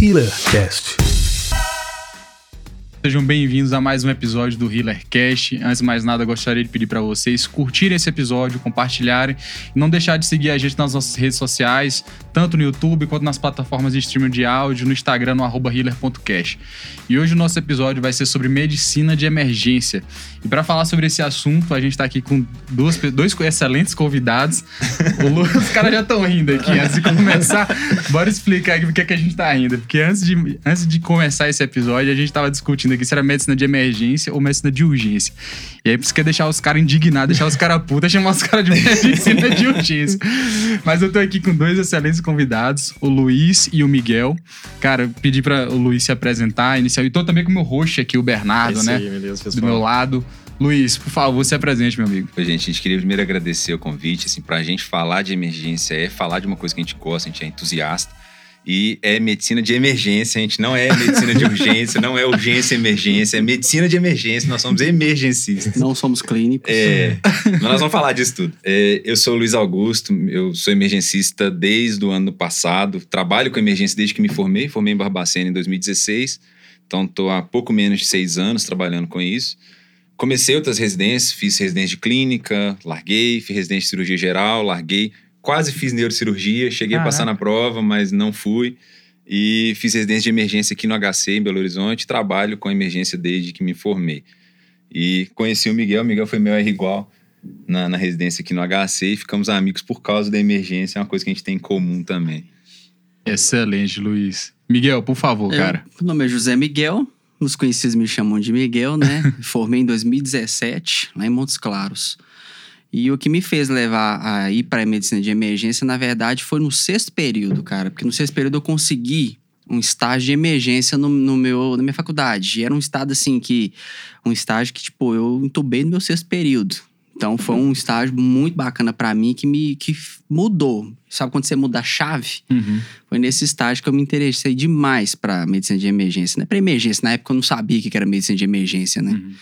HealerCast. Sejam bem-vindos a mais um episódio do HealerCast. Antes de mais nada, gostaria de pedir para vocês curtirem esse episódio, compartilharem e não deixar de seguir a gente nas nossas redes sociais, tanto no YouTube quanto nas plataformas de streaming de áudio, no Instagram, no arroba healer.cast. E hoje o nosso episódio vai ser sobre medicina de emergência. E para falar sobre esse assunto, a gente está aqui com duas, dois excelentes convidados. Lu, os caras já estão rindo aqui. Antes de começar, bora explicar aqui porque é que a gente está rindo. Porque antes de, antes de começar esse episódio, a gente estava discutindo aqui se era medicina de emergência ou medicina de urgência. E aí você quer deixar os caras indignados, deixar os caras putas, chamar os caras de medicina de urgência. Mas eu tô aqui com dois excelentes convidados, o Luiz e o Miguel. Cara, eu pedi para o Luiz se apresentar inicial. E tô também com o meu host aqui, o Bernardo, né? Aí, beleza, do meu lado. Luiz, por favor, se apresente, meu amigo. Oi, gente, a gente queria primeiro agradecer o convite, assim, pra gente falar de emergência é falar de uma coisa que a gente gosta, a gente é entusiasta. E é medicina de emergência, a gente. Não é medicina de urgência, não é urgência e emergência, é medicina de emergência, nós somos emergencistas. Não somos clínicos. É, mas nós vamos falar disso tudo. É, eu sou o Luiz Augusto, eu sou emergencista desde o ano passado, trabalho com emergência desde que me formei, formei em Barbacena em 2016, então estou há pouco menos de seis anos trabalhando com isso. Comecei outras residências, fiz residência de clínica, larguei, fiz residência de cirurgia geral, larguei, quase fiz neurocirurgia, cheguei Caraca. a passar na prova, mas não fui. E fiz residência de emergência aqui no HC, em Belo Horizonte. Trabalho com emergência desde que me formei. E conheci o Miguel, o Miguel foi meu R igual na, na residência aqui no HC e ficamos amigos por causa da emergência, é uma coisa que a gente tem em comum também. Excelente, Luiz. Miguel, por favor, Eu- cara. Meu nome é José Miguel. Os conhecidos me chamam de Miguel, né? Formei em 2017, lá em Montes Claros. E o que me fez levar a ir para a medicina de emergência, na verdade, foi no sexto período, cara. Porque no sexto período eu consegui um estágio de emergência no, no meu, na minha faculdade. E era um estado assim que. Um estágio que, tipo, eu entubei no meu sexto período. Então foi um estágio muito bacana para mim que me que mudou. Sabe quando você muda a chave? Uhum. Foi nesse estágio que eu me interessei demais pra medicina de emergência. Não é pra emergência, na época eu não sabia o que era medicina de emergência, né? Uhum.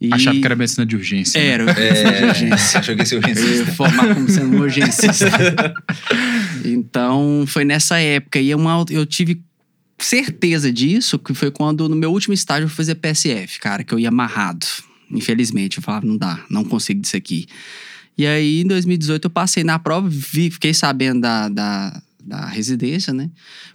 E... Achava que era medicina de urgência. né? Era, medicina de urgência. achou que ia ser Eu ia urgencista. formar como sendo um urgencista. então, foi nessa época. E uma, eu tive certeza disso, que foi quando no meu último estágio eu fui fazer PSF, cara, que eu ia amarrado. Infelizmente, eu falava, não dá, não consigo disso aqui. E aí, em 2018, eu passei na prova, vi, fiquei sabendo da, da, da residência, né?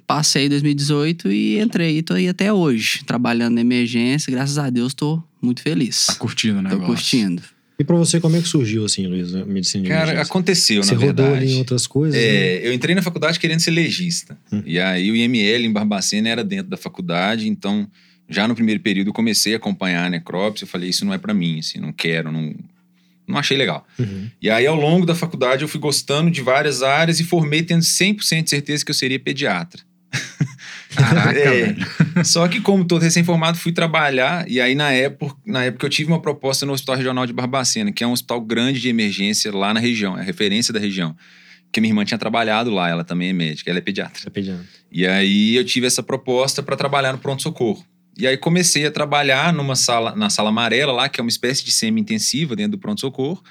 Passei em 2018 e entrei. E tô aí até hoje, trabalhando na emergência. Graças a Deus, tô muito feliz. Tá curtindo, né? Tô curtindo. E pra você, como é que surgiu, assim, Luiz, a medicina de Cara, emergência? aconteceu, Você na rodou verdade. ali em outras coisas? né? É, eu entrei na faculdade querendo ser legista. Hum. E aí o IML em Barbacena era dentro da faculdade, então já no primeiro período eu comecei a acompanhar a necrópsia. Eu falei, isso não é pra mim, assim, não quero, não, não achei legal. Uhum. E aí ao longo da faculdade eu fui gostando de várias áreas e formei tendo 100% de certeza que eu seria pediatra. Caraca, É. Só que como todo recém-formado fui trabalhar e aí na época, na época eu tive uma proposta no Hospital Regional de Barbacena, que é um hospital grande de emergência lá na região, é a referência da região. Porque minha irmã tinha trabalhado lá, ela também é médica, ela é pediatra. Tá pedindo. E aí eu tive essa proposta para trabalhar no pronto-socorro. E aí comecei a trabalhar numa sala, na sala amarela lá, que é uma espécie de semi-intensiva dentro do pronto-socorro.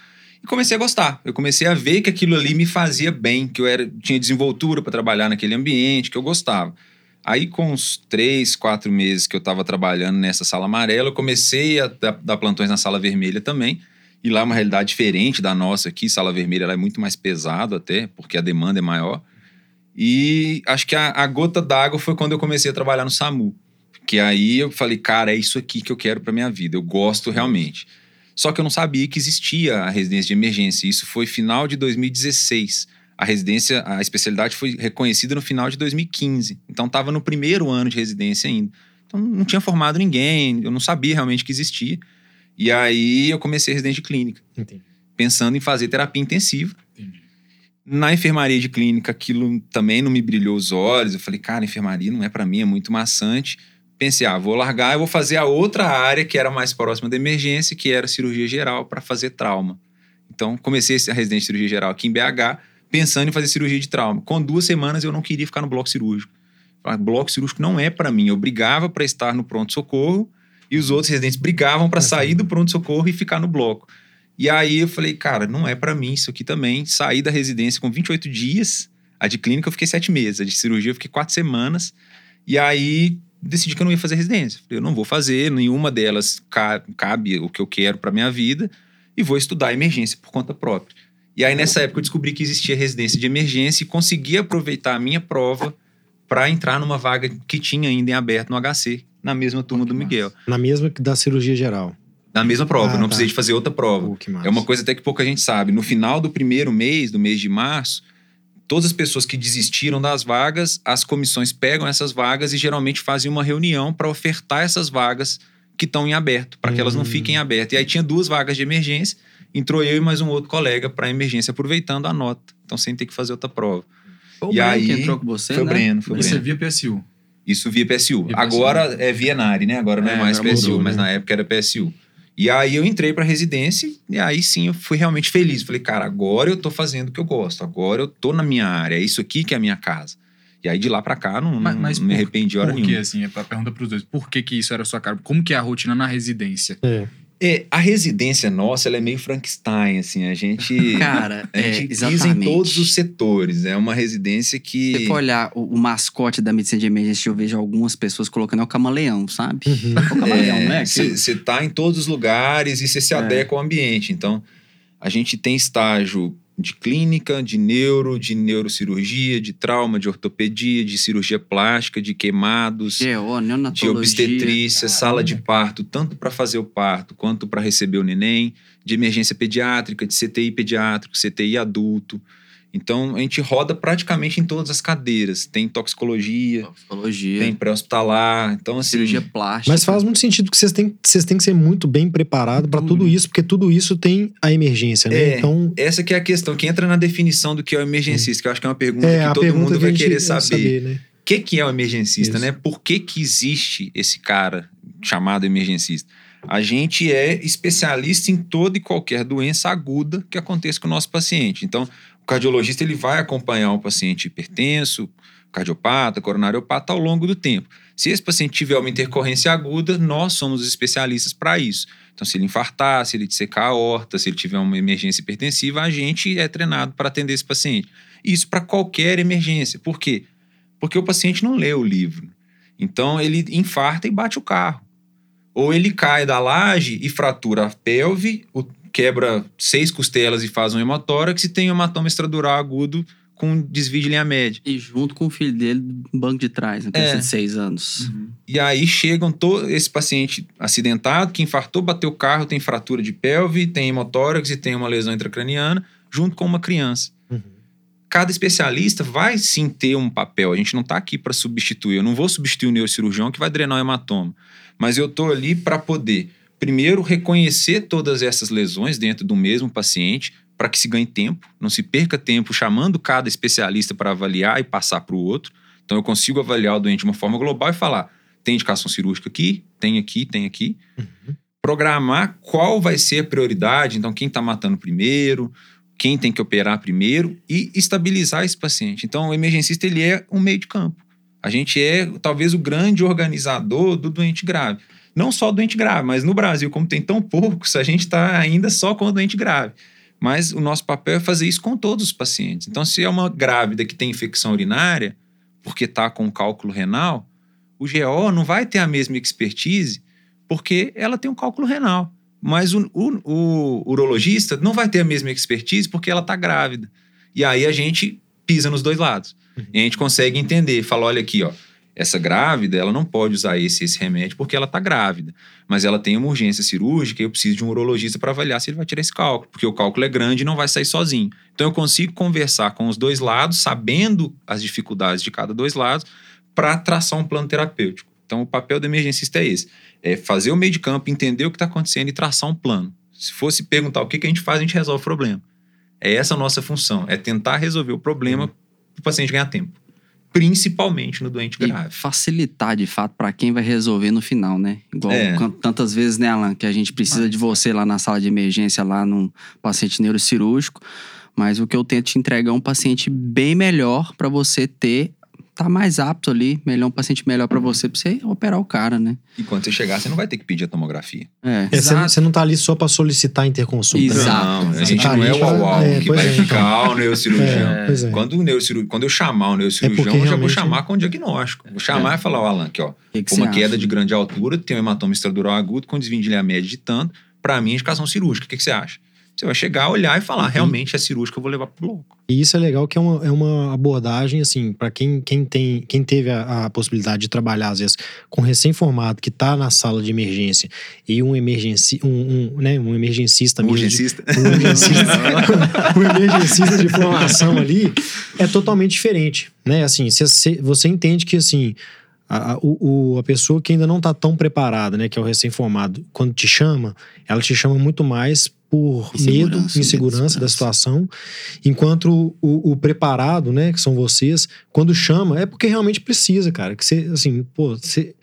E comecei a gostar. Eu comecei a ver que aquilo ali me fazia bem, que eu era, tinha desenvoltura para trabalhar naquele ambiente, que eu gostava. Aí, com uns três, quatro meses que eu estava trabalhando nessa sala amarela, eu comecei a dar, plantões na sala vermelha também. E lá é uma realidade diferente da nossa aqui. Sala vermelha é muito mais pesado até, porque a demanda é maior. E acho que a, a gota d'água foi quando eu comecei a trabalhar no SAMU. Que aí eu falei, cara, é isso aqui que eu quero para minha vida. Eu gosto realmente. Só que eu não sabia que existia a residência de emergência. Isso foi final de 2016. A residência, a especialidade foi reconhecida no final de 2015. Então estava no primeiro ano de residência ainda. Então não tinha formado ninguém, eu não sabia realmente que existia. E aí eu comecei a residência de clínica, Entendi. pensando em fazer terapia intensiva. Entendi. Na enfermaria de clínica, aquilo também não me brilhou os olhos. Eu falei, cara, enfermaria não é para mim, é muito maçante. Pensei, ah, vou largar, eu vou fazer a outra área que era mais próxima da emergência, que era cirurgia geral, para fazer trauma. Então, comecei a residência de cirurgia geral aqui em BH, pensando em fazer cirurgia de trauma. Com duas semanas, eu não queria ficar no bloco cirúrgico. Falei, bloco cirúrgico não é para mim. Eu brigava para estar no pronto-socorro e os outros residentes brigavam para sair do pronto-socorro e ficar no bloco. E aí eu falei, cara, não é para mim isso aqui também. Saí da residência com 28 dias. A de clínica eu fiquei sete meses. A de cirurgia eu fiquei quatro semanas. E aí decidi que eu não ia fazer residência. Falei, eu não vou fazer, nenhuma delas ca- cabe o que eu quero para minha vida e vou estudar emergência por conta própria. E aí nessa época eu descobri que existia residência de emergência e consegui aproveitar a minha prova para entrar numa vaga que tinha ainda em aberto no HC, na mesma turma que do Miguel. Na mesma que da cirurgia geral. Na mesma prova, Ah, não tá. precisei de fazer outra prova. Massa. É uma coisa até que pouca gente sabe. No final do primeiro mês, do mês de março, todas as pessoas que desistiram das vagas, as comissões pegam essas vagas e geralmente fazem uma reunião para ofertar essas vagas que estão em aberto, para que elas não Hum. fiquem em aberto. E aí tinha duas vagas de emergência, entrou eu e mais um outro colega para emergência, aproveitando a nota. Então sem ter que fazer outra prova. Foi o E Breno aí, que entrou com você, foi o né? Breno, foi o Isso é Breno. via PSU. Isso via PSU. Via PSU. Agora é Vienari, né? Agora não é, É, mais PSU, mudou, mas né? na época era PSU. E aí eu entrei pra residência e aí sim eu fui realmente feliz. Falei, cara, agora eu tô fazendo o que eu gosto. Agora eu tô na minha área. É isso aqui que é a minha casa. E aí de lá pra cá não, Mas, mas não me por- arrependi hora por que, nenhuma. assim, é a pergunta pros dois. Por que que isso era a sua cara? Como que é a rotina na residência? É. É, a residência nossa, ela é meio Frankenstein, assim. A gente, Cara, a é, gente pisa em exatamente. todos os setores. É uma residência Se que... você for olhar o, o mascote da medicina de emergência, eu vejo algumas pessoas colocando é o camaleão, sabe? Uhum. É o camaleão, né? Que- Você tá em todos os lugares e você se É. adequa ao ambiente. Então, a gente tem estágio de clínica, de neuro, de neurocirurgia, de trauma, de ortopedia, de cirurgia plástica, de queimados, GO, de obstetrícia, sala de parto, tanto para fazer o parto quanto para receber o neném, de emergência pediátrica, de CTI pediátrico, CTI adulto. Então, a gente roda praticamente em todas as cadeiras. Tem toxicologia, Psicologia. tem pré-hospitalar. Então, assim, cirurgia plástica. Mas faz muito sentido que vocês têm, vocês têm que ser muito bem preparados para tudo Tudo. isso, porque tudo isso tem a emergência, né? É. Então, Essa que é a questão, que entra na definição do que é o emergencista, que eu acho que é uma pergunta é que a todo pergunta mundo que vai querer quer saber. né? O que, que é o emergencista, Isso. né? Por que, que existe esse cara chamado emergencista? A gente é especialista em toda e qualquer doença aguda que aconteça com o nosso paciente. Então, o cardiologista ele vai acompanhar um paciente hipertenso, cardiopata, coronariopata ao longo do tempo. Se esse paciente tiver uma intercorrência aguda, nós somos os especialistas para isso. Então, se ele infartar, se ele dissecar a aorta, se ele tiver uma emergência hipertensiva, a gente é treinado para atender esse paciente. Isso para qualquer emergência. Por quê? Porque o paciente não lê o livro. Então, ele infarta e bate o carro. Ou ele cai da laje e fratura a pelve, o- quebra seis costelas e faz um hemotórax e tem um hematoma extradural agudo com desvio de linha média. E junto com o filho dele no banco de trás, né? É. De seis anos. E aí chegam todo esse paciente acidentado que infartou, bateu o carro, tem fratura de pelve, tem hemotórax e tem uma lesão intracraniana, junto com uma criança. Uhum. Cada especialista vai sim ter um papel. A gente não está aqui para substituir. Eu não vou substituir o neurocirurgião que vai drenar o hematoma. Mas eu estou ali para poder, primeiro, reconhecer todas essas lesões dentro do mesmo paciente, para que se ganhe tempo, não se perca tempo chamando cada especialista para avaliar e passar para o outro. Então eu consigo avaliar o doente de uma forma global e falar: tem indicação cirúrgica aqui, tem aqui, tem aqui. Programar qual vai ser a prioridade, então quem está matando primeiro, quem tem que operar primeiro e estabilizar esse paciente. Então o emergencista ele é um meio de campo. A gente é talvez o grande organizador do doente grave. Não só doente grave, mas no Brasil, como tem tão poucos, a gente está ainda só com o doente grave. Mas o nosso papel é fazer isso com todos os pacientes. Então, se é uma grávida que tem infecção urinária, porque está com cálculo renal, o GO não vai ter a mesma expertise, porque ela tem um cálculo renal. Mas o, o- o urologista não vai ter a mesma expertise porque ela está grávida. E aí a gente pisa nos dois lados. E a gente consegue entender, fala, olha aqui, ó, essa grávida, ela não pode usar esse, esse remédio porque ela está grávida. Mas ela tem uma urgência cirúrgica e eu preciso de um urologista para avaliar se ele vai tirar esse cálculo, porque o cálculo é grande e não vai sair sozinho. Então eu consigo conversar com os dois lados, sabendo as dificuldades de cada dois lados, para traçar um plano terapêutico. Então o papel do emergencista é esse: é fazer o meio de campo, entender o que está acontecendo e traçar um plano. Se fosse perguntar o que, que a gente faz, a gente resolve o problema. É essa a nossa função, é tentar resolver o problema para o paciente ganhar tempo. Principalmente no doente E grave. facilitar, de fato, para quem vai resolver no final, né? Igual É. tantas vezes, né, Alan, que a gente precisa de você lá na sala de emergência, lá num paciente neurocirúrgico. Mas o que eu tento te entregar é um paciente bem melhor para você ter tá mais apto ali, melhor um paciente melhor pra você, pra você operar o cara, né? E quando você chegar, você não vai ter que pedir a tomografia. É. É, você, não- você não tá ali só pra solicitar interconsulta. né? Exato. Não, a exato. gente Tá não é ali o já- uau é, que vai é, então. ficar o neurocirurgião. É, pois é. Quando, o neurocirurgião, quando eu chamar o neurocirurgião, É eu já vou chamar com o diagnóstico. Vou chamar e falar, ó, Alan, aqui, ó. Que que uma queda acha? de grande altura, tem um hematoma extradural agudo com médio de tanto. Pra mim, indicação cirúrgica. O que, que você acha? Você vai chegar, olhar e falar, realmente é cirúrgica, eu vou levar pro bloco. E isso é legal que é uma, é uma abordagem, assim, para quem, quem, tem, quem teve a, a possibilidade de trabalhar, às vezes, com recém-formado que tá na sala de emergência e um emergenci, um, um, né, um emergencista mesmo. de- Urgencista. um emergencista, um emergencista de formação ali é totalmente diferente, né? Assim, você- você, entende que, assim, a, a- o, a pessoa que ainda não tá tão preparada, né, que é o recém-formado, quando te chama, ela te chama muito mais por Insegurança, medo, insegurança da situação, enquanto o, o preparado, né, que são vocês, quando chama, é porque realmente precisa, cara, que você, assim, pô, você...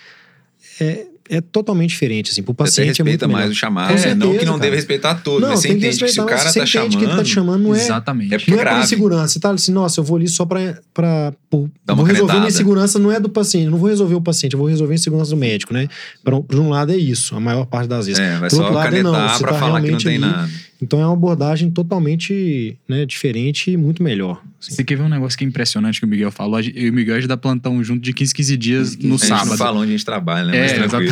É, é totalmente diferente, assim, pro Você paciente é muito respeita mais melhor. o chamado. Né? não que não cara. deve respeitar todos, mas você entende que se o cara você tá entende que ele tá chamando... te chamando, não é, Exatamente. É porque não é por grave. insegurança. Você tá assim, nossa, eu vou ali só pra. pra por, Dá uma vou resolver canetada. minha insegurança, não é do paciente. Eu não vou resolver o paciente, eu vou resolver a insegurança do médico, né? Por, por um lado é isso, a maior parte das vezes. É, vai Por só outro lado, é não, canetar você pra tá falar que não tem ali. nada. Então é uma abordagem totalmente né, diferente e muito melhor. assim. Você quer ver um negócio que é impressionante que o Miguel falou? Eu e o Miguel a gente dá plantão junto de 15, 15 dias no a gente sábado. não fala onde a gente trabalha, né? É, exatamente.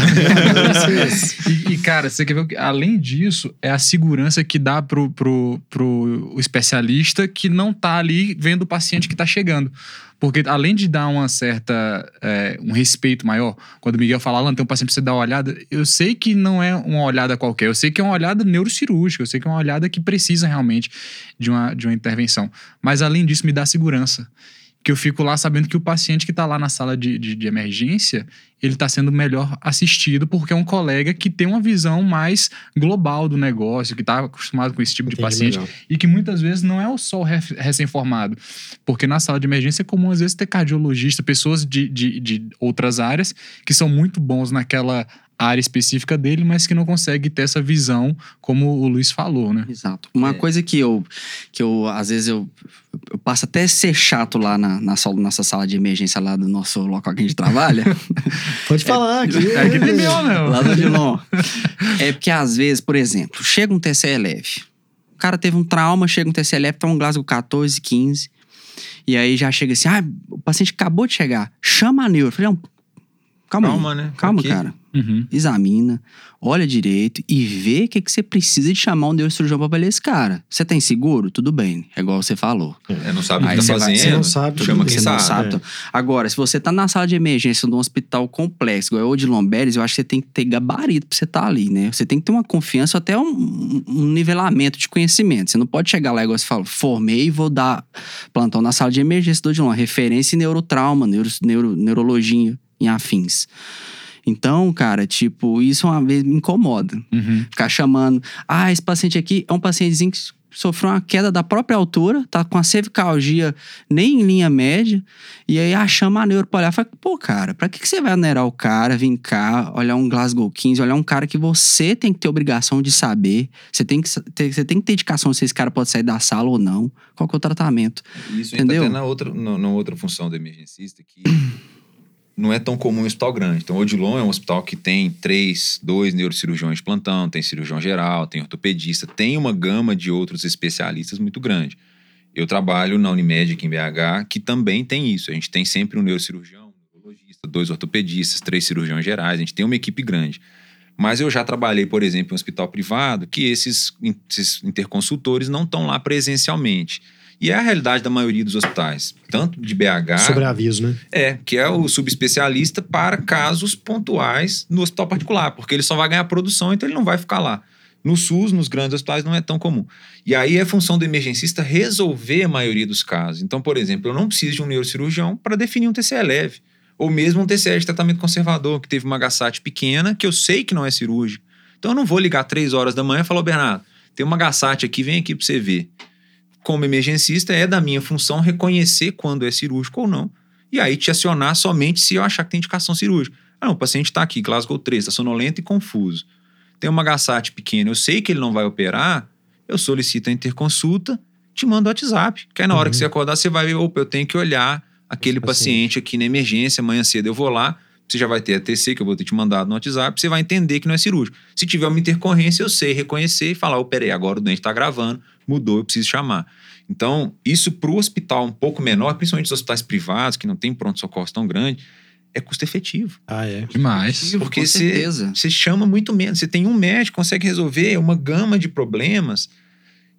e, e, cara, você quer ver o que, além disso, é a segurança que dá pro, pro, pro especialista que não tá ali vendo o paciente que tá chegando. Porque além de dar uma certa. é, um respeito maior, quando o Miguel fala, Alan, tem um paciente pra você dar uma olhada, eu sei que não é uma olhada qualquer, eu sei que é uma olhada neurocirúrgica, eu sei que é uma olhada que precisa realmente de uma, de uma intervenção. Mas além disso, me dá segurança. Que eu fico lá sabendo que o paciente que tá lá na sala de, de, de emergência, ele tá sendo melhor assistido porque é um colega que tem uma visão mais global do negócio, que tá acostumado com esse tipo de Entendi paciente melhor. e que muitas vezes não é só o recém-formado. Porque na sala de emergência é comum, às vezes, ter cardiologista, pessoas de, de, de outras áreas que são muito bons naquela área específica dele, mas que não conseguem ter essa visão, como o Luiz falou, né? Exato. Uma É. coisa que eu, que eu, às vezes, eu, eu passo até a ser chato lá na, na sala- nossa sala de emergência lá do nosso local que a gente trabalha. Pode falar aqui. É aqui tem meu, né? lá do Dilon. É porque, às vezes, por exemplo, chega um TCE leve. O cara teve um trauma, chega um TCE leve, tá um Glasgow 14, 15. E aí já chega assim, ah, o paciente acabou de chegar. Chama a neuro. Eu falei, não, calma, Calma, aí. né? Calma, Aqui. cara. Uhum. examina, olha direito e vê o que, que você precisa de chamar um neurocirurgião pra avaliar esse cara. Você tem seguro? Tudo bem, é igual você falou. É, não sabe o que tá vai- fazendo. você não sabe, chama quem sabe. sabe. é. Agora, se você tá na sala de emergência de um hospital complexo, igual o de Lomberes, eu acho que você tem que ter gabarito pra você estar ali, né? Você tem que ter uma confiança, até um, um nivelamento de conhecimento. Você não pode chegar lá igual você fala, formei e vou dar plantão na sala de emergência do Odilon. Referência em neurotrauma, neuro, neuro, neurologia em afins. Então, cara, tipo, isso uma vez me incomoda. Uhum. Ficar chamando. Ah, esse paciente aqui é um pacientezinho que sofreu uma queda da própria altura, tá com a cervicalgia nem em linha média, e aí ah, chama a neuro pra olhar. Fala, pô, cara, pra que, que você vai onerar o cara, vir cá, olhar um Glasgow 15, olhar um cara que você tem que ter obrigação de saber, você tem que, ter, você tem que ter indicação se esse cara pode sair da sala ou não, qual que é o tratamento. Isso entra Entendeu? até na outra, na, na outra função do emergencista que não é tão comum em hospital grande. Então, o Odilon é um hospital que tem três, dois neurocirurgiões de plantão, tem cirurgião geral, tem ortopedista, tem uma gama de outros especialistas muito grande. Eu trabalho na Unimed aqui em BH, que também tem isso. A gente tem sempre um neurocirurgião, um neurologista, dois ortopedistas, três cirurgiões gerais, a gente tem uma equipe grande. Mas eu já trabalhei, por exemplo, em um hospital privado, que esses, esses interconsultores não estão lá presencialmente. E é a realidade da maioria dos hospitais, tanto de BH, Sobre aviso, né? é, que é o subespecialista para casos pontuais no hospital particular, porque ele só vai ganhar produção, então ele não vai ficar lá. No SUS, nos grandes hospitais, não é tão comum. E aí é função do emergencista resolver a maioria dos casos. Então, por exemplo, eu não preciso de um neurocirurgião para definir um TCE leve. Ou mesmo um TCE de tratamento conservador, que teve uma HSAT pequena, que eu sei que não é cirúrgico. Então eu não vou ligar três horas da manhã e falar, "Ô, Bernardo, tem uma HSAT aqui, vem aqui para você ver. Como emergencista, é da minha função reconhecer quando é cirúrgico ou não. E aí te acionar somente se eu achar que tem indicação cirúrgica. Ah, não, o paciente está aqui, Glasgow 3, está sonolento e confuso. Tem uma HSAT pequena, eu sei que ele não vai operar, eu solicito a interconsulta, te mando o WhatsApp. Que aí na hora Uhum. que você acordar, você vai ver, opa, eu tenho que olhar aquele paciente. paciente aqui na emergência, amanhã cedo eu vou lá, você já vai ter a TC que eu vou ter te mandado no WhatsApp, você vai entender que não é cirúrgico. Se tiver uma intercorrência, eu sei reconhecer e falar, peraí, agora o doente está gravando, mudou, eu preciso chamar. Então, isso para o hospital um pouco menor, principalmente os hospitais privados, que não tem pronto-socorro tão grande, é custo efetivo. Ah, é. Demais. Porque você- chama muito menos. Você tem um médico, consegue resolver uma gama de problemas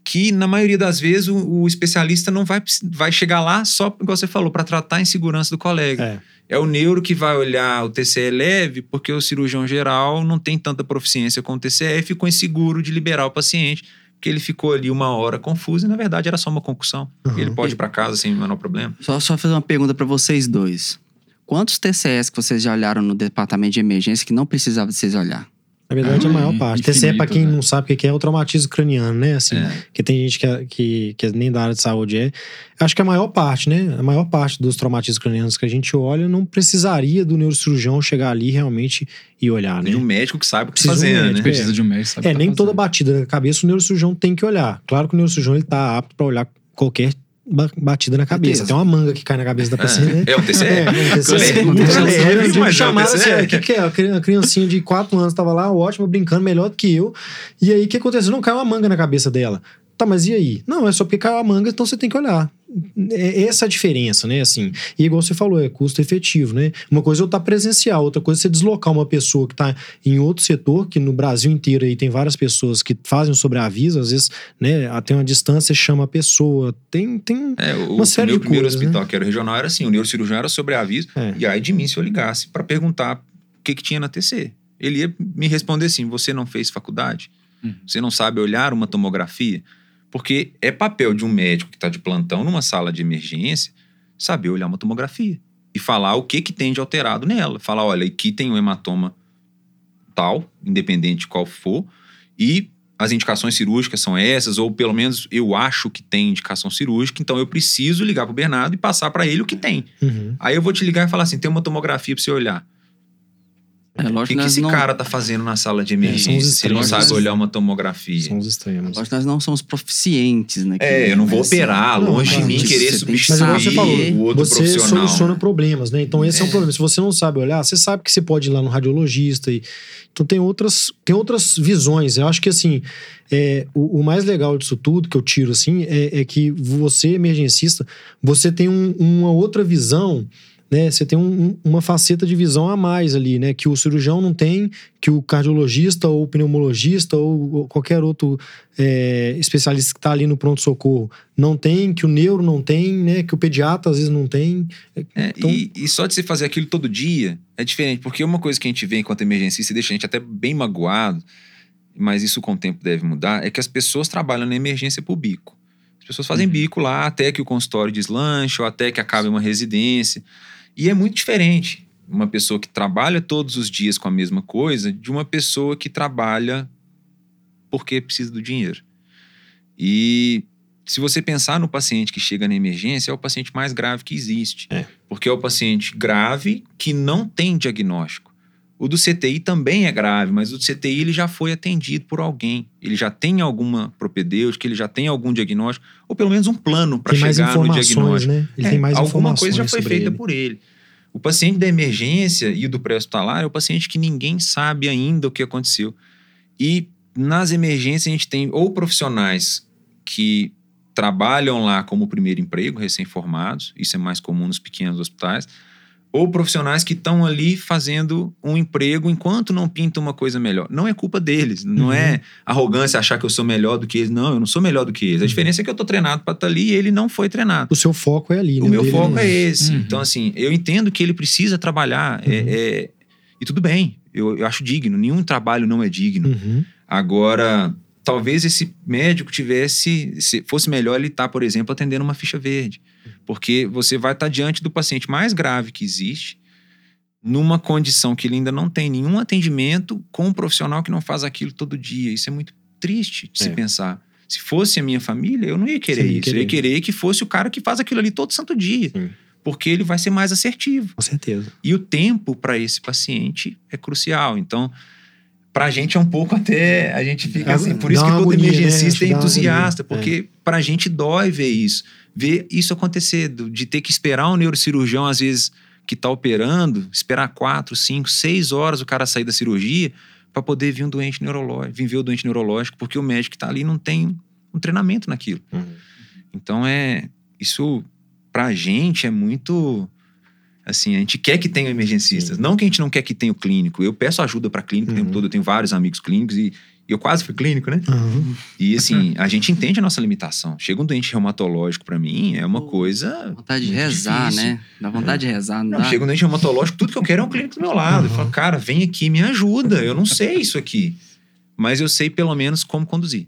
que, na maioria das vezes, o, o especialista não vai, vai chegar lá só, igual você falou, para tratar a insegurança do colega. É. É. o neuro que vai olhar o TCE leve, porque o cirurgião geral não tem tanta proficiência com o TCE e ficou inseguro de liberar o paciente, porque ele ficou ali uma hora confuso e, na verdade, era só uma concussão. Uhum. Ele pode ir para casa sem o menor problema. Só, só fazer uma pergunta pra vocês dois. Quantos TCS que vocês já olharam no departamento de emergência que não precisava de vocês olhar? Na verdade, a Ah, maior é parte. infinito, TCE, pra quem né? não sabe o que é, é o traumatismo craniano, né? Assim, É. que tem gente que, é- que, que nem da área de saúde é. Acho que a maior parte, né? A maior parte dos traumatismos cranianos que a gente olha não precisaria do neurocirurgião chegar ali realmente e olhar, né? De um médico que saiba o que de um fazer, médico, né? Precisa de um médico, sabe o É, que tá nem toda fazendo. batida na cabeça o neurocirurgião tem que olhar. Claro que o neurocirurgião ele tá apto pra olhar qualquer batida na cabeça. Tem uma manga que cai na cabeça da paciente, né? É, é um TCE? É, um TCE. Colega, Um TCE. É, um me é chamaram assim, TCE. o que, que é? A criancinha de 4 anos tava lá, ótima, brincando, melhor do que eu. E aí, o que aconteceu? Não caiu uma manga na cabeça dela. Tá, mas e aí? Não, é só porque caiu a manga, então você tem que olhar. É essa a diferença, né? Assim, e igual você falou, é custo efetivo, né? Uma coisa é eu estar presencial, outra coisa é você deslocar uma pessoa que está em outro setor, que no Brasil inteiro aí tem várias pessoas que fazem o sobreaviso, às vezes, né, até uma distância chama a pessoa. Tem, tem É, o, Uma o série meu de primeiro coisas, hospital, que era o regional, era assim: o neurocirurgião era sobre aviso, É. e aí de mim se eu ligasse para perguntar o que, que tinha na TC. Ele ia me responder assim: você não fez faculdade? Uhum. Você não sabe olhar uma tomografia? Porque é papel de um médico que está de plantão numa sala de emergência saber olhar uma tomografia e falar o que, que tem de alterado nela. Falar: olha, aqui tem um hematoma tal, independente de qual for, e as indicações cirúrgicas são essas, ou pelo menos eu acho que tem indicação cirúrgica, então eu preciso ligar pro Bernardo e passar para ele o que tem. Uhum. Aí eu vou te ligar e falar assim: tem uma tomografia para você olhar. É O lógico que, que esse não, cara tá fazendo na sala de emergência se ele não sabe olhar uma tomografia? São os extremos. lógico que nós não somos proficientes, né? É, eu não vou assim, operar, não, longe de mim você querer substituir Mas você falou, o outro você profissional. soluciona né? problemas, né? Então esse é. um É. problema. Se você não sabe olhar, você sabe que você pode ir lá no radiologista. E... Então tem outras, tem outras visões. Eu acho que assim, é, o, o mais legal disso tudo que eu tiro assim é, é que você, emergencista, você tem um- uma outra visão. Né, você tem um- um- uma faceta de visão a mais ali, né? Que o cirurgião não tem, que o cardiologista ou o pneumologista ou, ou qualquer outro é, especialista que está ali no pronto-socorro não tem, que o neuro não tem, né? Que o pediatra às vezes não tem. É, Então- e, e só de você fazer aquilo todo dia é diferente, porque uma coisa que a gente vê enquanto emergencista e deixa a gente até bem magoado, mas isso com o tempo deve mudar, é que as pessoas trabalham na emergência por bico. As pessoas fazem Uhum. bico lá até que o consultório deslanche ou até que acabe uma residência. E é muito diferente uma pessoa que trabalha todos os dias com a mesma coisa de uma pessoa que trabalha porque precisa do dinheiro. E se você pensar no paciente que chega na emergência, é o paciente mais grave que existe. É. Porque é o paciente grave que não tem diagnóstico. O do CTI também é grave, mas o do CTI ele já foi atendido por alguém. Ele já tem alguma propedêutica, ele já tem algum diagnóstico, ou pelo menos um plano para chegar no diagnóstico. né? Ele É, tem mais alguma coisa já foi feita ele. por ele. O paciente da emergência e o do pré-hospitalar é o paciente que ninguém sabe ainda o que aconteceu. E nas emergências a gente tem ou profissionais que trabalham lá como primeiro emprego, recém-formados, isso é mais comum nos pequenos hospitais, ou profissionais que estão ali fazendo um emprego enquanto não pinta uma coisa melhor. Não é culpa deles, não Uhum. é arrogância achar que eu sou melhor do que eles. Não, eu não sou melhor do que eles. A Uhum. diferença é que eu tô treinado para estar ali e ele não foi treinado. O seu foco é ali, né? O meu foco é esse. Uhum. Então, assim, eu entendo que ele precisa trabalhar. é- Uhum. é- e tudo bem, eu, eu acho digno. Nenhum trabalho não é digno. Uhum. Agora, talvez esse médico tivesse. Se fosse melhor ele estar, por exemplo, atendendo uma ficha verde. Porque você vai estar diante do paciente mais grave que existe, numa condição que ele ainda não tem nenhum atendimento com um profissional que não faz aquilo todo dia. Isso é muito triste de se É. pensar. Se fosse a minha família, eu não ia querer ia isso. Eu ia querer. querer que fosse o cara que faz aquilo ali todo santo dia. Sim. Porque ele vai ser mais assertivo. Com certeza. E o tempo para esse paciente é crucial. Então, pra gente é um pouco até. A gente fica assim. Por isso que todo agonia, né? emergencista que é entusiasta. agonia. Porque pra gente dói ver isso. Ver isso acontecer, de ter que esperar um neurocirurgião, às vezes, que tá operando, esperar quatro, cinco, seis horas o cara sair da cirurgia para poder vir um doente neurológico, vir ver o doente neurológico, porque o médico que tá ali não tem um treinamento naquilo. Uhum. Então é isso pra gente é muito assim, a gente quer que tenha emergencistas, Sim. não que a gente não quer que tenha o clínico. Eu peço ajuda para clínico o tempo Uhum. todo, eu tenho vários amigos clínicos e eu quase fui clínico, né? Aham. E assim, a gente entende a nossa limitação. Chega um doente reumatológico pra mim, é uma coisa Vontade de rezar, difícil. né? Dá vontade de rezar, não, Não, dá? chega um doente reumatológico, tudo que eu quero é um clínico do meu lado. Eu Uhum. falo, cara, vem aqui, me ajuda. Eu não sei isso aqui. Mas eu sei pelo menos como conduzir.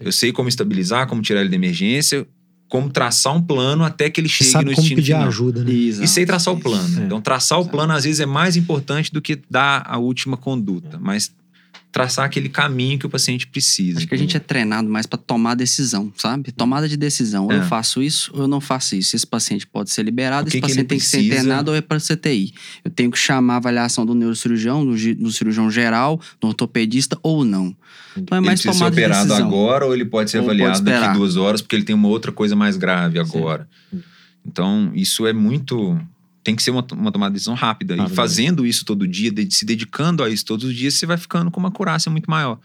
Eu sei como estabilizar, como tirar ele da emergência, como traçar um plano até que ele chegue sabe no como destino pedir final. ajuda, né? Exato, E sei traçar o isso. plano. É. Então, traçar o Exato. plano às vezes é mais importante do que dar a última conduta. Mas traçar aquele caminho que o paciente precisa. Acho que a gente é treinado mais pra tomar decisão, sabe? Tomada de decisão. Ou É. eu faço isso ou eu não faço isso. Esse paciente pode ser liberado, que esse que ele paciente tem que ser internado ou é para CTI. Eu tenho que chamar a avaliação do neurocirurgião, do, do cirurgião geral, do ortopedista ou não. Então é Ele mais ser tomada de operado decisão. agora ou ele pode ser Ou pode avaliado daqui esperar. duas horas porque ele tem uma outra coisa mais grave agora. Então, isso é muito. Tem que ser uma, uma tomada de decisão rápida. Rápida, E fazendo isso todo dia, de- se dedicando a isso todos os dias, você vai ficando com uma acurácia muito maior.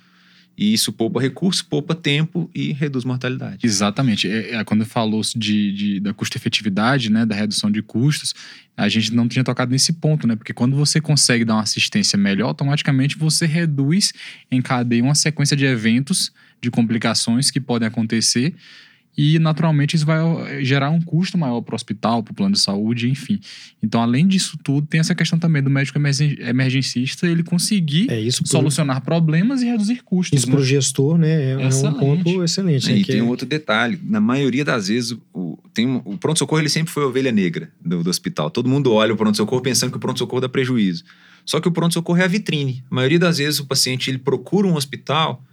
E isso poupa recurso, poupa tempo e reduz mortalidade. Exatamente. É, é, quando falou de, de- da custo-efetividade, né, da redução de custos, a gente não tinha tocado nesse ponto, né? Porque quando você consegue dar uma assistência melhor, automaticamente você reduz em cadeia uma sequência de eventos, de complicações que podem acontecer. E, naturalmente, isso vai eh, gerar um custo maior para o hospital, para o plano de saúde, enfim. Então, além disso tudo, tem essa questão também do médico emergen- emergencista ele conseguir É isso. Pro, solucionar problemas e reduzir custos. isso né? pro gestor, né? É, é um Excelente. ponto excelente. né, E que tem é- um outro detalhe: na maioria das vezes, o, tem um- o pronto-socorro ele sempre foi a ovelha negra do, do hospital. Todo mundo olha o pronto-socorro pensando que o pronto-socorro dá prejuízo. Só que o pronto-socorro é a vitrine. A maioria das vezes o paciente ele procura um hospital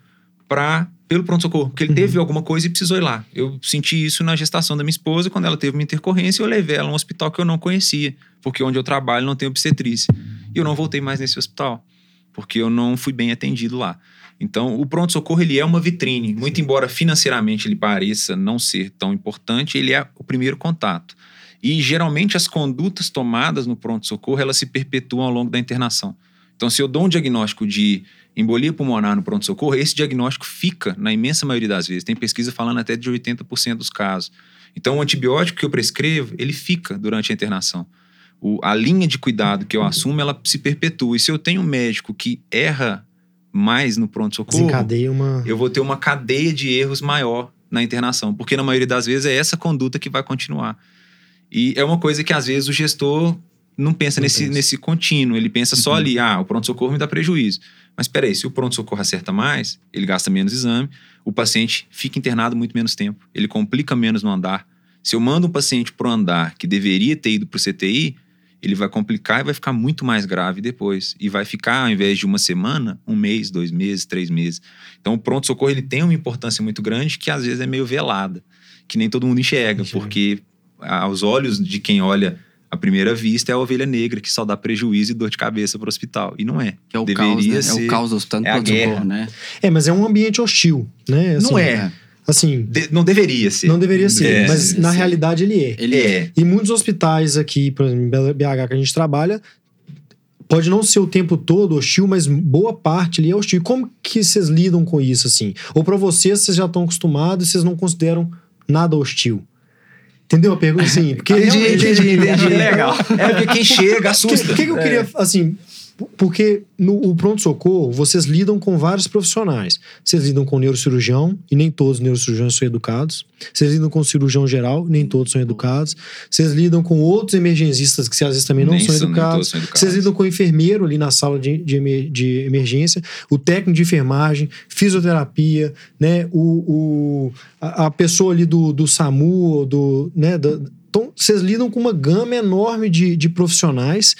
pra, pelo pronto-socorro, porque ele Uhum. teve alguma coisa e precisou ir lá. Eu senti isso na gestação da minha esposa, quando ela teve uma intercorrência, eu levei ela a um hospital que eu não conhecia, porque onde eu trabalho não tem obstetrícia. E eu não voltei mais nesse hospital, porque eu não fui bem atendido lá. Então, o pronto-socorro ele é uma vitrine. Muito embora financeiramente ele pareça não ser tão importante, ele é o primeiro contato. E geralmente as condutas tomadas no pronto-socorro, elas se perpetuam ao longo da internação. Então, se eu dou um diagnóstico de embolia pulmonar no pronto-socorro, esse diagnóstico fica na imensa maioria das vezes. Tem pesquisa falando até de 80% dos casos. Então, o antibiótico que eu prescrevo, ele fica durante a internação. O- a linha de cuidado que eu assumo, ela se perpetua. E se eu tenho um médico que erra mais no pronto-socorro, uma. eu vou ter uma cadeia de erros maior na internação, porque na maioria das vezes é essa conduta que vai continuar. E é uma coisa que às vezes o gestor não pensa Não nesse, pensa. nesse contínuo, ele pensa só Uhum. ali, ah, o pronto-socorro me dá prejuízo. Mas peraí, se o pronto-socorro acerta mais, ele gasta menos exame, o paciente fica internado muito menos tempo, ele complica menos no andar. Se eu mando um paciente pro andar que deveria ter ido pro CTI, ele vai complicar e vai ficar muito mais grave depois. E vai ficar, ao invés de uma semana, um mês, dois meses, três meses. Então, o pronto-socorro ele tem uma importância muito grande que às vezes é meio velada, que nem todo mundo enxerga, Enxerga. porque aos olhos de quem olha à primeira vista é a ovelha negra que só dá prejuízo e dor de cabeça para o hospital. E não é. Que é o Deveria caos, né? É ser- o caos do hospital é a guerra. né? É, mas é um ambiente hostil, né? Assim, não é. Assim, De- não deveria ser. não deveria ser, É, mas na sim. realidade ele é. Ele É. E muitos hospitais aqui, por exemplo, em BH que a gente trabalha, pode não ser o tempo todo hostil, mas boa parte ali é hostil. E como que vocês lidam com isso, assim? Ou pra vocês, vocês já estão acostumados e vocês não consideram nada hostil? Entendeu a pergunta? Sim, porque Entendi, realmente- entendi, entendi. Legal. É porque quem chega assusta. Por que, que eu queria, assim, p- porque no o pronto-socorro, vocês lidam com vários profissionais. Vocês lidam com neurocirurgião, e nem todos os neurocirurgiões são educados. Vocês lidam com cirurgião geral, e nem todos são educados. Vocês lidam com outros emergencistas, que às vezes também não Nem são são- educados. Vocês lidam com o enfermeiro ali na sala de, de, de emergência, o técnico de enfermagem, fisioterapia, né? O, o- a, a pessoa ali do, do SAMU, do, né? da- então, vocês lidam com uma gama enorme de, de profissionais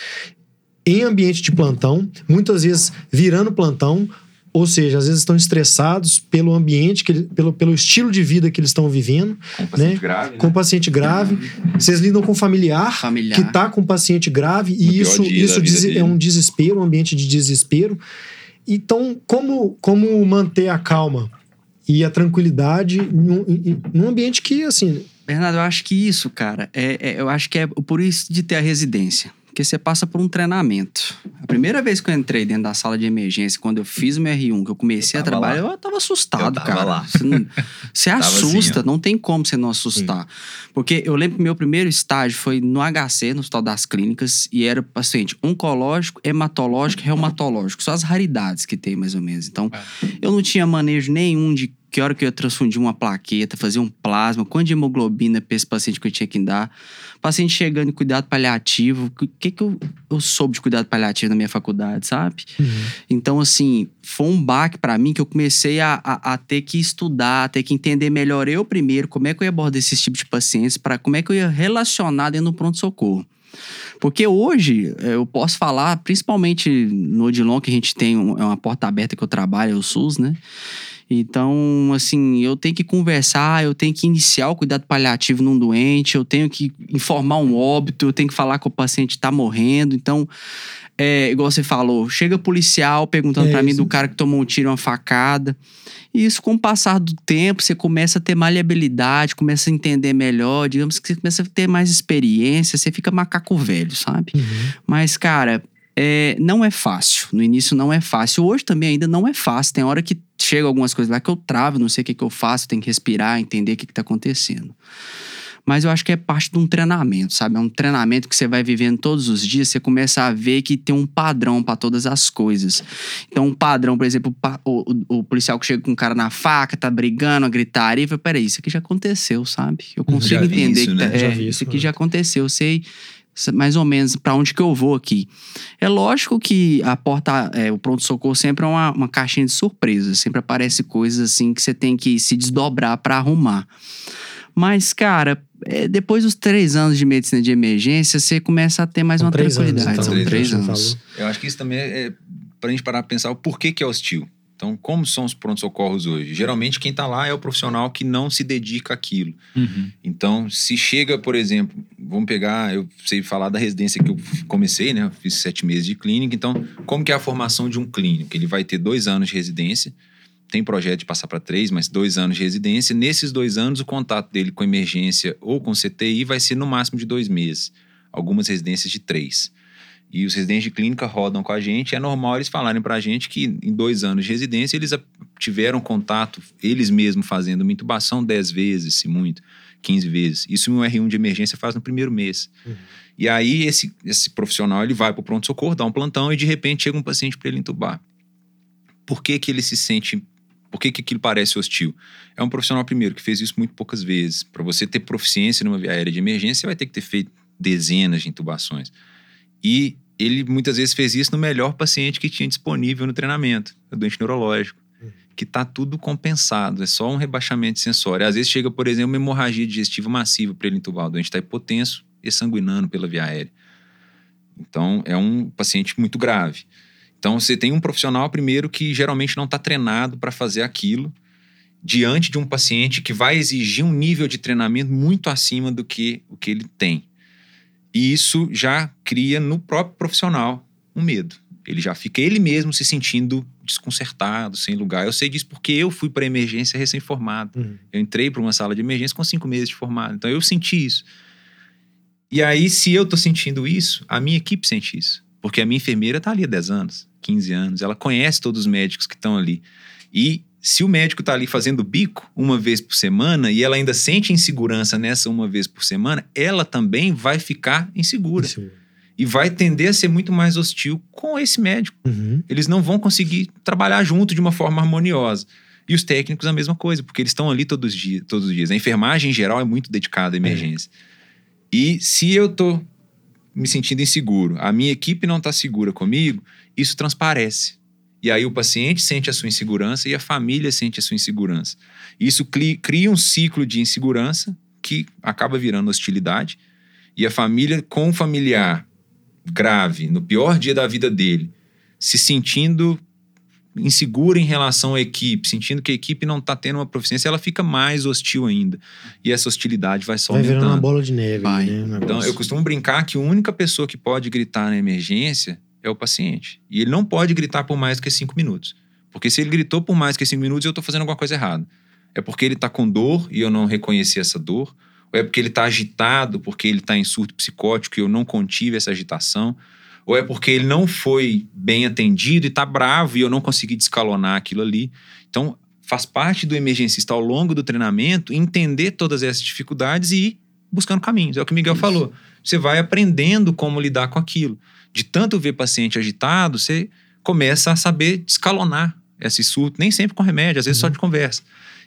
em ambiente de plantão, muitas vezes virando plantão, ou seja, às vezes estão estressados pelo ambiente, que pelo, pelo estilo de vida que eles estão vivendo, Com paciente né? grave, né? com paciente grave. Vocês lidam com familiar, Familiar. que está com paciente grave, e isso, isso é um desespero, um ambiente de desespero. Então, como, como manter a calma e a tranquilidade num, num ambiente que, assim, Bernardo, eu acho que isso, cara, é, é- eu acho que é por isso de ter a residência. Porque você passa por um treinamento. A primeira vez que eu entrei dentro da sala de emergência, quando eu fiz o meu R1, que eu comecei Eu a trabalhar, lá. eu tava assustado, Eu cara. lá. Você, não- você Tava assim, assusta, ó. não tem como você não assustar. Porque eu lembro que meu primeiro estágio foi no HC, no Hospital das Clínicas, e era paciente oncológico, hematológico, reumatológico. Só as raridades que tem, mais ou menos. Então, eu não tinha manejo nenhum de que hora que eu ia transfundir uma plaqueta, fazer um plasma, quanto de hemoglobina pra esse paciente que eu tinha que dar. Paciente chegando em cuidado paliativo. O que, que eu, eu soube de cuidado paliativo na minha faculdade, sabe? Então, assim, foi um baque pra mim que eu comecei a, a, a ter que estudar, a ter que entender melhor eu primeiro, como é que eu ia abordar esse tipo de pacientes, para como é que eu ia relacionar dentro do pronto-socorro. Porque hoje eh, eu posso falar, principalmente no Odilon, que a gente tem um- é uma porta aberta que eu trabalho, é o SUS, né? Então, assim, eu tenho que conversar, eu tenho que iniciar o cuidado paliativo num doente, eu tenho que informar um óbito, eu tenho que falar que o paciente tá morrendo. Então, é, igual você falou, chega policial perguntando É pra mim do cara que tomou um tiro, uma facada. E isso, com o passar do tempo, você começa a ter maleabilidade, começa a entender melhor, digamos que você começa a ter mais experiência, você fica macaco velho, sabe? Uhum. Mas, cara, é, não é fácil. No início não é fácil. Hoje também ainda não é fácil. Tem hora que chega algumas coisas lá que eu travo, não sei o que, que eu faço, tenho que respirar, entender o que, que tá acontecendo. Mas eu acho que é parte de um treinamento, sabe? É um treinamento que você vai vivendo todos os dias, você começa a ver que tem um padrão para todas as coisas. Então, um padrão, por exemplo, o o, o- policial que chega com um cara na faca, tá brigando, a gritaria, e fala, peraí, isso aqui já aconteceu, sabe? Eu consigo entender isso, que tá- né? Já é, isso isso, aqui já aconteceu, eu sei mais ou menos para onde que eu vou aqui. É lógico que a porta, é, o pronto-socorro sempre é uma, uma caixinha de surpresas, sempre aparece coisas assim que você tem que se desdobrar para arrumar. Mas, cara, é, depois dos três anos de medicina de emergência, você começa a ter mais São uma três anos, tranquilidade. então, São três três anos, anos. Eu acho que isso também é pra gente parar pra pensar o porquê que é hostil. Então, como são os prontos-socorros hoje? Geralmente, quem tá lá é o profissional que não se dedica àquilo. Uhum. Então, se chega, por exemplo, vamos pegar, eu sei falar da residência que eu comecei, né? Eu fiz sete meses de clínica. Então, como que é a formação de um clínico? Ele vai ter dois anos de residência, tem projeto de passar para três, mas dois anos de residência. Nesses dois anos, o contato dele com emergência ou com CTI vai ser no máximo de dois meses. Algumas residências de três. E os residentes de clínica rodam com a gente. É normal eles falarem para a gente que em dois anos de residência eles tiveram contato, eles mesmos fazendo uma intubação 10 vezes, se muito, 15 vezes. Isso um R1 de emergência faz no primeiro mês. Uhum. E aí esse, esse profissional ele vai para o pronto-socorro, dá um plantão e de repente chega um paciente para ele intubar. Por que, que ele se sente. Por que, que aquilo parece hostil? É um profissional, primeiro, que fez isso muito poucas vezes. Para você ter proficiência numa via aérea de emergência, você vai ter que ter feito dezenas de intubações. E ele muitas vezes fez isso no melhor paciente que tinha disponível no treinamento, o doente neurológico, que está tudo compensado, é só um rebaixamento sensório. Às vezes chega, por exemplo, uma hemorragia digestiva massiva para ele intubar, o doente está hipotenso e sanguinando pela via aérea. Então, é um paciente muito grave. Então, você tem um profissional, primeiro, que geralmente não está treinado para fazer aquilo, diante de um paciente que vai exigir um nível de treinamento muito acima do que o que ele tem. E isso já cria no próprio profissional um medo. Ele já fica ele mesmo se sentindo desconcertado, sem lugar. Eu sei disso porque eu fui para emergência recém-formado. Uhum. Eu entrei para uma sala de emergência com cinco meses de formado. Então eu senti isso. E aí, se eu tô sentindo isso, a minha equipe sente isso. Porque a minha enfermeira tá ali há 10 anos, 15 anos. Ela conhece todos os médicos que estão ali. E se o médico tá ali fazendo bico uma vez por semana e ela ainda sente insegurança nessa uma vez por semana, ela também vai ficar insegura. E vai tender a ser muito mais hostil com esse médico Uhum. eles não vão conseguir trabalhar junto de uma forma harmoniosa. E os técnicos a mesma coisa, porque eles estão ali todos os dias. Todos os dias. A enfermagem em geral é muito dedicada à emergência. E se eu tô me sentindo inseguro, a minha equipe não está segura comigo, isso transparece. E aí o paciente sente a sua insegurança e a família sente a sua insegurança. Isso cri- cria um ciclo de insegurança que acaba virando hostilidade. E a família com um familiar grave, no pior dia da vida dele, se sentindo insegura em relação à equipe, sentindo que a equipe não está tendo uma proficiência, ela fica mais hostil ainda. E essa hostilidade vai só Vai virando uma aumentando. bola de neve. Vai. Né, o Então, eu costumo brincar que a única pessoa que pode gritar na emergência é o paciente. E ele não pode gritar por mais que cinco minutos. Porque se ele gritou por mais que cinco minutos, eu estou fazendo alguma coisa errada. É porque ele está com dor e eu não reconheci essa dor, Ou é porque ele está agitado, porque ele está em surto psicótico e eu não contive essa agitação? Ou é porque ele não foi bem atendido e está bravo e eu não consegui descalonar aquilo ali? Então, faz parte do emergencista ao longo do treinamento entender todas essas dificuldades e ir buscando caminhos. É o que o Miguel Isso. falou. Você vai aprendendo como lidar com aquilo. De tanto ver paciente agitado, você começa a saber descalonar esse surto, nem sempre com remédio, às vezes só de conversa.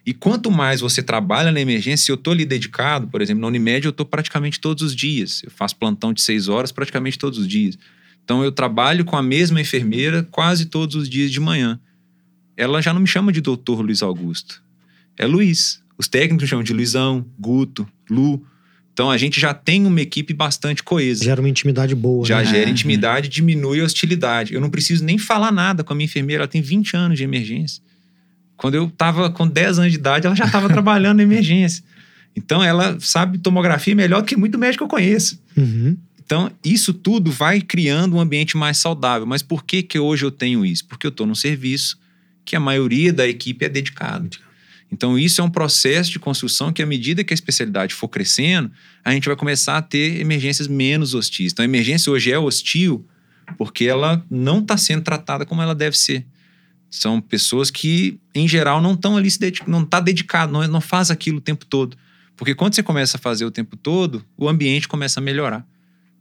E quanto mais você trabalha na emergência, se eu estou ali dedicado, por exemplo, na Unimed eu estou praticamente todos os dias. Eu faço plantão de seis horas praticamente todos os dias. Então eu trabalho com a mesma enfermeira quase todos os dias de manhã. Ela já não me chama de doutor Luiz Augusto. É Luiz. Os técnicos chamam de Luizão, Guto, Lu. Então a gente já tem uma equipe bastante coesa. Gera uma intimidade boa. Já né? gera É. intimidade, diminui a hostilidade. Eu não preciso nem falar nada com a minha enfermeira, ela tem 20 anos de emergência. Quando eu tava com 10 anos de idade, ela já estava trabalhando na emergência. Então ela sabe tomografia melhor do que muito médico que eu conheço. Uhum. Então, isso tudo vai criando um ambiente mais saudável. Mas por que, que hoje eu tenho isso? Porque eu estou num serviço que a maioria da equipe é dedicada. Então, isso é um processo de construção que, à medida que a especialidade for crescendo, a gente vai começar a ter emergências menos hostis. Então, a emergência hoje é hostil porque ela não está sendo tratada como ela deve ser. São pessoas que, em geral, não estão ali se não está dedicado, não, não faz aquilo o tempo todo. Porque quando você começa a fazer o tempo todo, o ambiente começa a melhorar.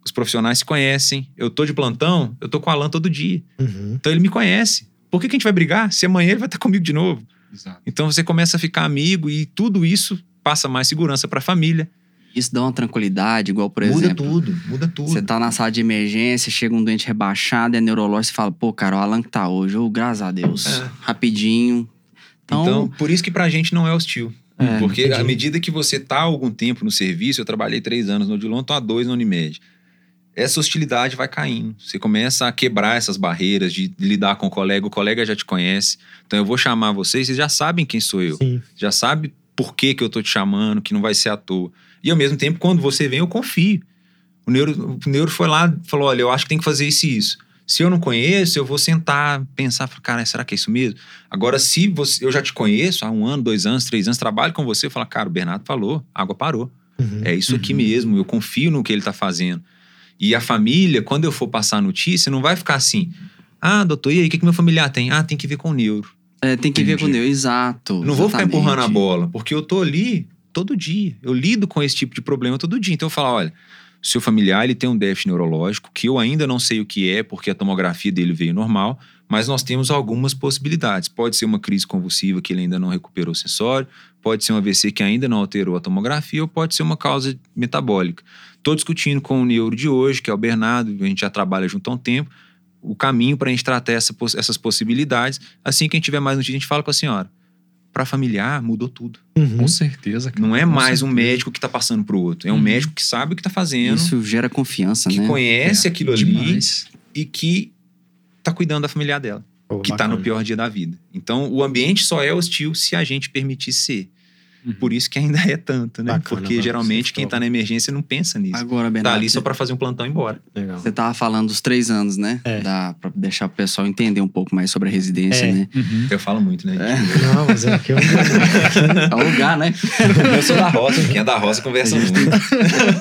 Os profissionais se conhecem. Eu tô de plantão, eu tô com o Alan todo dia. Uhum. Então ele me conhece. Por que, que a gente vai brigar? Se amanhã ele vai estar comigo de novo. Exato. Então você começa a ficar amigo e tudo isso passa mais segurança para a família. Isso dá uma tranquilidade, igual, por muda exemplo. tudo, muda tudo. Você tá na sala de emergência, chega um doente rebaixado, é neurológico, você fala, pô, cara, o Alan que tá hoje, ô, graças a Deus. É. Rapidinho. Então, Então, por isso que pra gente não é hostil. É, Porque entendi. à medida que você tá há algum tempo no serviço, eu trabalhei três anos no Odilon, tô há dois no Unimed. Essa hostilidade vai caindo. Você começa a quebrar essas barreiras de lidar com o colega, o colega já te conhece. Então eu vou chamar vocês, vocês já sabem quem sou eu. Sim. Já sabe por que, que eu tô te chamando, que não vai ser à toa. E ao mesmo tempo, quando você vem, eu confio. O neuro, o neuro foi lá e falou: olha, eu acho que tem que fazer isso e isso. Se eu não conheço, eu vou sentar, pensar, falar, cara, será que é isso mesmo? Agora, se você, eu já te conheço há um ano, dois anos, três anos, trabalho com você, eu falo, cara, o Bernardo falou, água parou. Uhum. É isso aqui Uhum. mesmo, eu confio no que ele tá fazendo. E a família, quando eu for passar a notícia, não vai ficar assim. Ah, doutor, e aí, o que, que meu familiar tem? Ah, tem que ver com o neuro. é, tem que ver com Entendi. Deus, exato. Não vou ficar exatamente. empurrando a bola, porque eu tô ali todo dia. Eu lido com esse tipo de problema todo dia. Então eu falo, olha, o seu familiar ele tem um déficit neurológico que eu ainda não sei o que é, porque a tomografia dele veio normal, mas nós temos algumas possibilidades. Pode ser uma crise convulsiva que ele ainda não recuperou o sensório, pode ser um AVC que ainda não alterou a tomografia, ou pode ser uma causa metabólica. Estou discutindo com o neuro de hoje, que é o Bernardo, a gente já trabalha junto há um tempo, o caminho para a gente tratar essa essas possibilidades. Assim que a gente tiver mais notícia, a gente fala com a senhora. Para familiar, mudou tudo. Uhum. Com certeza, cara. Não é Com mais um certeza. médico que está passando para o outro. É um Uhum. médico que sabe o que está fazendo, Isso gera confiança, que né? conhece É, aquilo ali Demais. e que está cuidando da familiar dela, Pô, que está no pior dia da vida. Então, o ambiente só é hostil se a gente permitir ser. Uhum. Por isso que ainda é tanto, né? Bacana, Porque bacana. geralmente é quem está na emergência não pensa nisso. Agora, Tá Bernardo, ali só para fazer um plantão e ir embora. Legal. você tava falando dos três anos, né? É. Dá pra deixar o pessoal entender um pouco mais sobre a residência, É. né? Uhum. Eu falo muito, né? Não, mas é que eu... É o lugar, né? Eu sou da roça, quem é da roça conversa muito.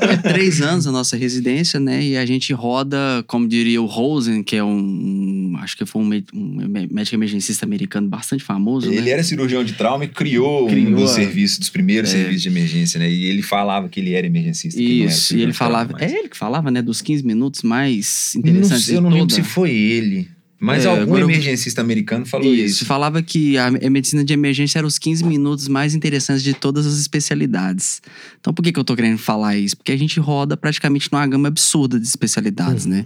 É três anos a nossa residência, né? E a gente roda, como diria o Rosen, que é um. um- acho que foi um, um médico emergencista americano bastante famoso, Ele né? era cirurgião de trauma e criou, Criou um dos a- serviços, dos primeiros É. serviços de emergência, né? E ele falava que ele era emergencista. que não era Isso, e ele falava. mas- É ele que falava, né? Dos 15 minutos mais Não interessantes sei, eu não lembro se foi ele. Mas É, algum agora eu- emergencista americano falou Isso, isso. falava que a medicina de emergência era os 15 minutos mais interessantes de todas as especialidades. Então, por que, que eu tô querendo falar isso? Porque a gente roda praticamente numa gama absurda de especialidades, né?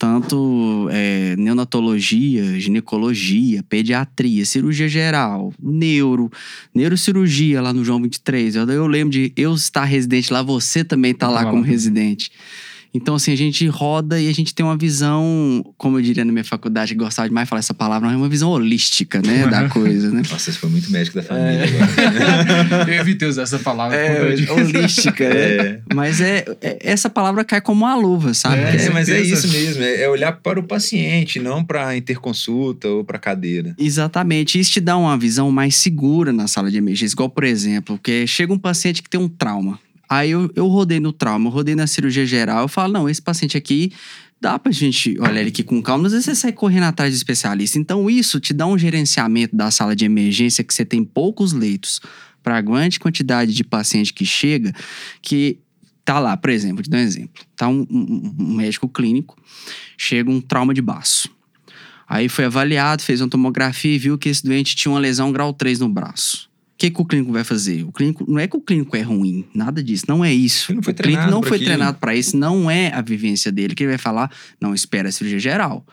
Tanto é, neonatologia, ginecologia, pediatria, cirurgia geral, neuro, neurocirurgia lá no João 23. Eu, eu lembro de eu estar residente lá, você também tá lá como residente. Então, assim, a gente roda e a gente tem uma visão, como eu diria na minha faculdade, que gostava demais de falar essa palavra, mas é uma visão holística, né, da coisa, né? Nossa, esse foi muito médico da família agora. Eu evitei usar essa palavra. É, quando eu disse. holística, né? É. Mas é, é- essa palavra cai como uma luva, sabe? É, É, mas é isso mesmo, é é olhar para o paciente, não para interconsulta ou para cadeira. Exatamente. Isso te dá uma visão mais segura na sala de emergência. Igual, por exemplo, que chega um paciente que tem um trauma. Aí eu, eu rodei no trauma, rodei na cirurgia geral. Eu falo, não, esse paciente aqui dá pra gente olhar ele aqui com calma. Às vezes você sai correndo atrás de especialista. Então isso te dá um gerenciamento da sala de emergência que você tem poucos leitos para a grande quantidade de paciente que chega, que tá lá, por exemplo, te dar um exemplo. Tá um, um- um médico clínico, chega um trauma de baço. Aí foi avaliado, fez uma tomografia e viu que esse doente tinha uma lesão grau 3 no braço. O que, que o clínico vai fazer? O clínico não é que o clínico é ruim, nada disso, não é isso. Ele não foi o clínico treinado não foi aquilo. treinado para isso, não é a vivência dele. Que ele vai falar, não, espera a cirurgia geral.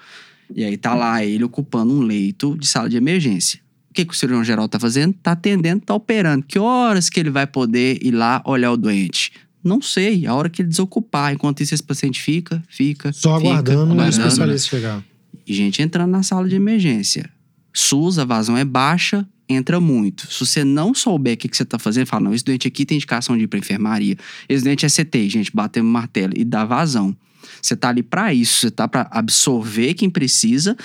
E aí tá lá ele ocupando um leito de sala de emergência. O que, que o cirurgião geral tá fazendo? Tá atendendo, tá operando. Que horas que ele vai poder ir lá olhar o doente? Não sei, a hora que ele desocupar. Enquanto isso, esse paciente fica, fica. Só fica, aguardando o aguardando. especialista chegar. E gente entrando na sala de emergência. SUS, a vazão é baixa, entra muito. Se você não souber o que, que você tá fazendo, fala, não, esse doente aqui tem indicação de ir pra enfermaria. Esse doente é CT, gente, batemos martelo e dá vazão. Você tá ali pra isso, você tá pra absorver quem precisa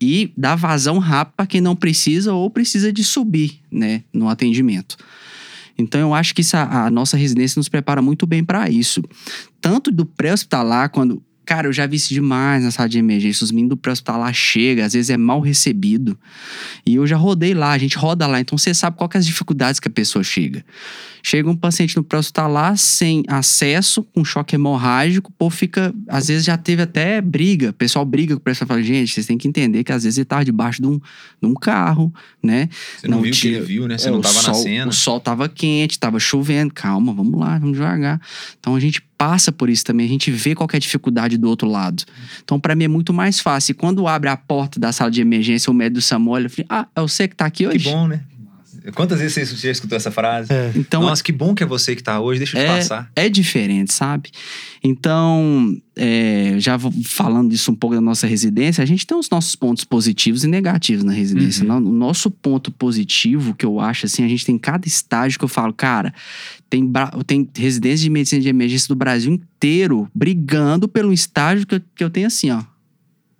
e dar vazão rápido pra quem não precisa ou precisa de subir, né, no atendimento. Então eu acho que isso, a, a nossa residência nos prepara muito bem pra isso. Tanto do pré-hospitalar, quando. Cara, eu já vi isso demais na sala de emergência. Os meninos do pré-hospitalar chegam, às vezes é mal recebido. E eu já rodei lá, a gente roda lá. Então você sabe quais que é as dificuldades que a pessoa chega. Chega um paciente no pré-hospitalar sem acesso, com choque hemorrágico, povo fica. Às vezes já teve até briga. O pessoal briga com o fala, gente, vocês têm que entender que às vezes ele tava debaixo de um, de um carro, né? Você não, Não viu o que tinha- ele viu, né? Você É, não tava sol, na cena. O sol tava quente, tava chovendo. Calma, vamos lá, vamos devagar. Então a gente passa por isso também, a gente vê qual que é a dificuldade do outro lado. Então para mim é muito mais fácil. E quando abre a porta da sala de emergência, o médico do SAMU olha e fala: Ah, é você que tá aqui Que hoje? bom, né? Quantas vezes você já escutou essa frase? É. Então Nossa, que bom que é você que tá hoje, deixa eu te passar. é diferente, sabe? Então, é, já falando disso um pouco da nossa residência, a gente tem os nossos pontos positivos e negativos na residência. Uhum. O nosso ponto positivo, que eu acho assim, a gente tem cada estágio que eu falo, cara, tem, tem residência de medicina de emergência do Brasil inteiro brigando pelo estágio que eu, que eu tenho assim, ó.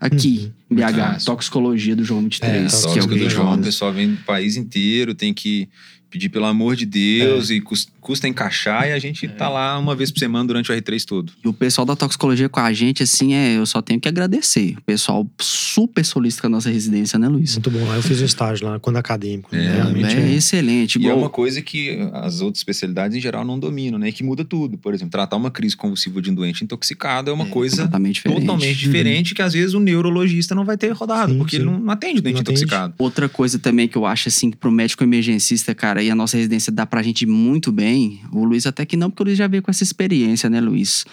Aqui, em BH, massa. toxicologia do João 23, É, que é o que do João, o pessoal vem do país inteiro, tem que pedir pelo amor de Deus e cus- custa encaixar e a gente tá lá uma vez por semana durante o R3 todo. E o pessoal da toxicologia com a gente, assim, é, eu só tenho que agradecer. O pessoal super solista com a nossa residência, né, Luiz? Muito bom. Lá eu fiz um estágio lá, quando acadêmico. É, Realmente é, é. excelente. E é Igual, uma coisa que as outras especialidades em geral não dominam, né? E que muda tudo. Por exemplo, tratar uma crise convulsiva de um doente intoxicado é uma coisa completamente diferente. totalmente diferente que às vezes o neurologista não vai ter rodado, Sim, porque sim. ele não, não atende doente Não atende. intoxicado. Outra coisa também que eu acho, assim, que pro médico emergencista, cara, e a nossa residência dá pra gente muito bem. O Luiz até que não, porque o Luiz já veio com essa experiência, né, Luiz?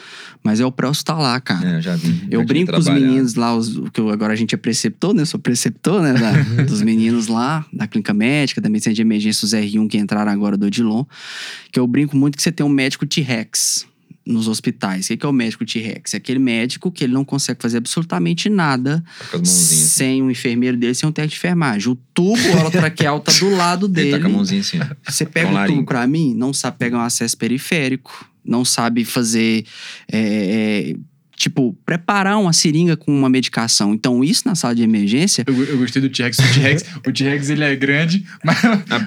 Mas é o pré-hospitalar, cara. É, já vi. Eu já brinco com os meninos lá, os, que eu- agora a gente é preceptor, né? Eu sou preceptor, né? da- dos meninos lá, da clínica médica, da medicina de emergência, os R1 que entraram agora do Odilon. Que eu brinco muito que você tem um médico T-Rex nos hospitais. O que que é o médico T-Rex? É aquele médico que ele não consegue fazer absolutamente nada Tá mãozinhas. sem um enfermeiro dele, sem um técnico de enfermagem. O tubo orotraqueal tá do lado Ele dele. tá com a mãozinha assim. Você pega o tubo pra mim, não sabe pegar um acesso periférico, não sabe fazer. é, é, tipo, preparar uma seringa com uma medicação. Então, isso na sala de emergência. Eu, eu gostei do T-Rex. O T-Rex, o T-Rex ele é grande, mas,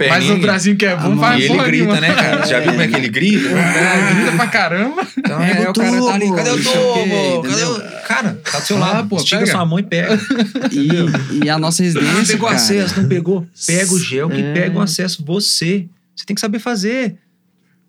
mas o bracinho que é bom A faz E ele grita, nenhuma. né, cara? Você já viu como é que ele grita? É, grita pra caramba. Então, Pega é, o o cara tá ali, cadê o não tubo? Cadê o... Cara, tá do seu Ah, lado. pô, Estica pega. sua mão e pega. E, e a nossa Ah, residência. pegou cara, acesso, não pegou? Pega o gel que É. pega o acesso você. Você tem que saber fazer.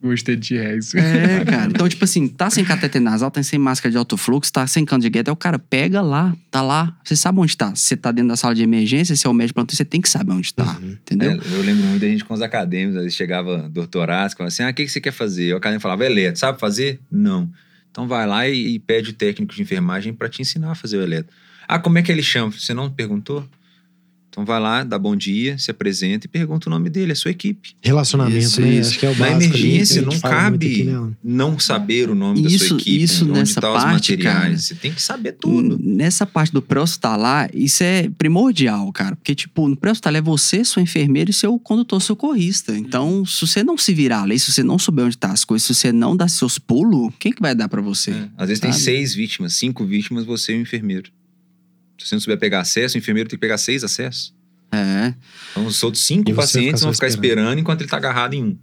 Gostei do T-Rex. É, cara. Então, tipo assim, tá sem cateter nasal, tá sem máscara de alto fluxo, tá sem cano de gueto, aí o cara pega lá, tá lá. Você sabe onde tá. Você tá dentro da sala de emergência, se é o médico plantão, você tem que saber onde tá. Uhum. Entendeu? É, eu lembro muito da gente com os acadêmicos, às vezes chegava doutorado, falava assim, ah, o que, que você quer fazer? O acadêmico falava, eletro, sabe fazer? Não. Então vai lá e, e pede o técnico de enfermagem para te ensinar a fazer o eletro. Ah, como é que ele chama? Você não perguntou? Então vai lá, dá bom dia, se apresenta e pergunta o nome dele, a sua equipe. Relacionamento, Isso, né? isso. Acho que é o Na básico ali, que a emergência não cabe aqui, né? não saber o nome da Isso- sua equipe, isso onde nessa tá os parte, materiais. cara. Você tem que saber tudo. Nessa parte do pré-hospitalar, isso é primordial, cara. Porque, tipo, no pré-hospitalar é você, sua enfermeira e seu condutor socorrista. Então, se você não se virar ali, se você não souber onde tá as coisas, se você não dar seus pulos, quem que vai dar pra você? É. Às vezes tem sabe? seis vítimas, cinco vítimas, você e o enfermeiro. Se você não souber pegar acesso, o enfermeiro tem que pegar seis acessos. É. Então, os outros cinco E pacientes fica vão ficar esperando. esperando enquanto ele tá agarrado em um.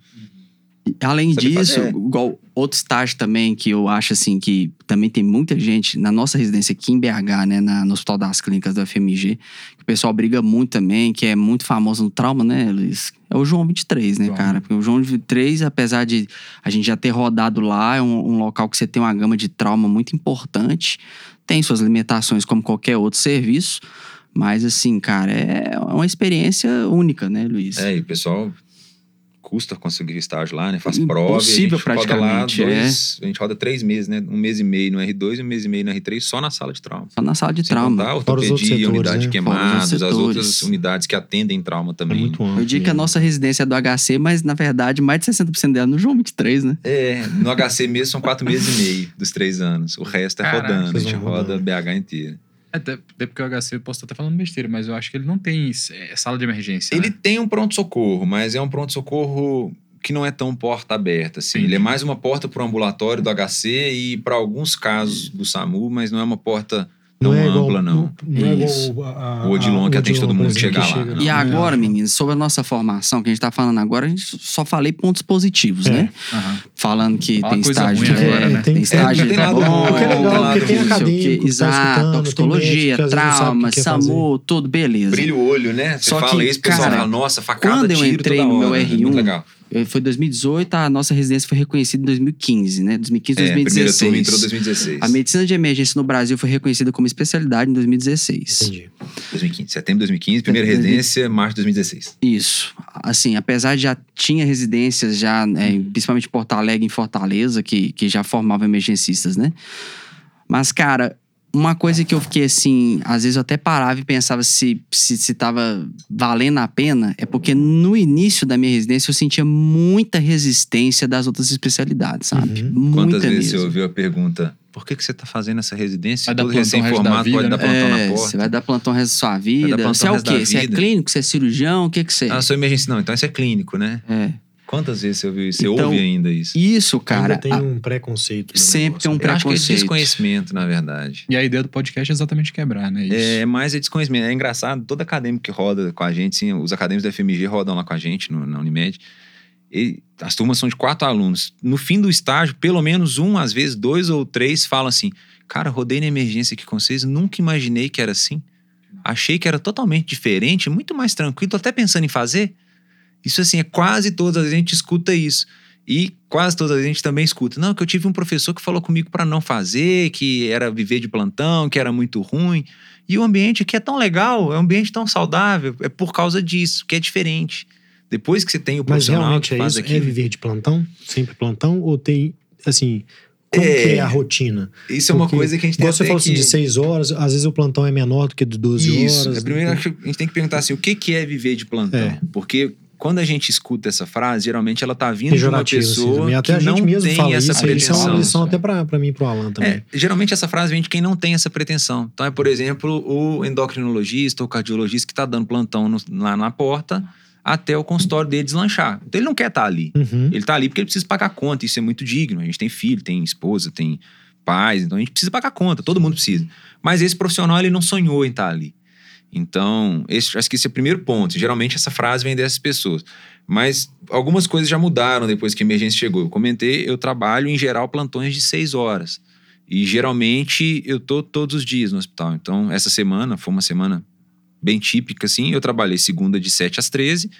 Além Saber disso, fazer. igual outro estágio também que eu acho assim que também tem muita gente na nossa residência aqui em BH, né, na, no Hospital das Clínicas da FMG, que o pessoal briga muito também, que é muito famoso no trauma, né, Luiz? É o João 23, né, João. cara? Porque o João 23, apesar de a gente já ter rodado lá, é um, um local que você tem uma gama de trauma muito importante, tem suas limitações como qualquer outro serviço, mas assim, cara, é uma experiência única, né, Luiz? É, e o pessoal custa conseguir estágio lá, né? Faz prova. Impossível, e a gente roda lá praticamente, é. dois, A gente roda três meses, né? Um mês e meio no R2 e um mês e meio no R3 só na sala de trauma. Só na sala de Sem trauma. contar ortopedia, setores, unidade né? de queimados, as outras unidades que atendem trauma É também. muito amplo. Eu digo que a né? nossa residência é do HC, mas na verdade mais de 60% dela é no João 23, né? É, no HC mesmo são quatro meses e meio dos três anos. O resto é Caraca, rodando, a gente roda. BH inteira. Até, até porque o HC, eu posso estar falando besteira, mas eu acho que ele não tem é, sala de emergência. Ele né? tem um pronto-socorro, mas é um pronto-socorro que não é tão porta aberta, assim. Entendi. Ele é mais uma porta para o ambulatório do HC e para alguns casos do SAMU, mas não é uma porta tão é igual- ampla, não. Não é Isso. igual a, a, O Odilon que a atende todo mundo que exemplo, chega lá, não. E É. agora, meninos, sobre a nossa formação, que a gente tá falando agora, a gente só falei pontos positivos, É. né? Aham. Falando que Fala tem coisa estágio ruim que agora, é, né? tem Tem- estágio é, que tem é lado bom, Porque é tem legal, porque tem ruim, não sei o quê. acadêmico que tá Exato, toxicologia, que não trauma, que SAMU, tudo beleza. Brilha o olho, né? Você Só fala que, isso, o pessoal fala, nossa, facada, quando eu tiro entrei no meu hora. É R1, muito legal. Eh, Foi 2018, a nossa residência foi reconhecida em 2015, né? 2015, É, a primeira 2016. turma entrou em 2016. A medicina de emergência no Brasil foi reconhecida como especialidade em 2016. Entendi. 2015, setembro de 2015, primeira É, residência, março de 2016. Isso. Assim, apesar de já tinha residências já, é, principalmente em Porto Alegre e em Fortaleza, que, que já formavam emergencistas, né? Mas, cara, uma coisa que eu fiquei assim, às vezes eu até parava e pensava se, se, se tava valendo a pena, é porque no início da minha residência eu sentia muita resistência das outras especialidades, sabe? Uhum. Muita Quantas vezes mesmo. você ouviu a pergunta, por que, que você tá fazendo essa residência? Vai dar plantão recém-formado pode dar né? plantão na É, porta. você vai dar plantão o resto da sua vida. plantão Você é o quê? Você é clínico? Você é cirurgião? O que que você é? Ah, sou emergência. Não, então isso é clínico, né? É. Quantas vezes você ouviu isso? Você Então, ouve ainda isso? Isso, cara. Ainda tem a- um preconceito. no sempre tem um né? Eu acho que é preconceito. desconhecimento, na verdade. E a ideia do podcast é exatamente quebrar, né? Isso. É mais é desconhecimento. É engraçado, todo acadêmico que roda com a gente, sim, os acadêmicos da FMG rodam lá com a gente no- na Unimed. E as turmas são de quatro alunos. No fim do estágio, pelo menos um, às vezes dois ou três falam assim: Cara, rodei na emergência aqui com vocês, nunca imaginei que era assim. Achei que era totalmente diferente, muito mais tranquilo, tô até pensando em fazer. Isso assim, é quase todas as vezes a gente escuta isso. E quase todas as vezes a gente também escuta. Não, que eu tive um professor que falou comigo para não fazer, que era viver de plantão, que era muito ruim. E o ambiente aqui é tão legal, é um ambiente tão saudável, é por causa disso, que é diferente. Depois que você tem o Mas profissional realmente que é faz isso? É viver de plantão? Sempre plantão? Ou tem, assim, como É. que é a rotina? isso é uma Porque, coisa que a gente tem você falou assim, de seis horas, às vezes o plantão é menor do que de 12 Isso. horas. É, primeiro, né? que a gente tem que perguntar assim, o que, que é viver de plantão? É. Porque quando a gente escuta essa frase, geralmente ela tá vindo de uma assim, pessoa. Até que a gente não mesmo tem fala essa isso, isso é uma pretensão. lição até pra mim e pro Alan também. É, geralmente essa frase vem de quem não tem essa pretensão. Então é, por exemplo, o endocrinologista ou cardiologista que está dando plantão no- lá na porta até o consultório dele deslanchar. Então ele não quer estar ali. Uhum. Ele tá ali porque ele precisa pagar conta, isso é muito digno. A gente tem filho, tem esposa, tem pais, então a gente precisa pagar conta, todo mundo precisa. Mas esse profissional, ele não sonhou em estar ali. Então, esse, acho que esse é o primeiro ponto. Geralmente essa frase vem dessas pessoas. Mas algumas coisas já mudaram depois que a emergência chegou. Eu comentei, eu trabalho em geral plantões de seis horas. E geralmente eu tô todos os dias no hospital. Então, essa semana foi uma semana bem típica, assim. Eu trabalhei segunda de 7 às 13,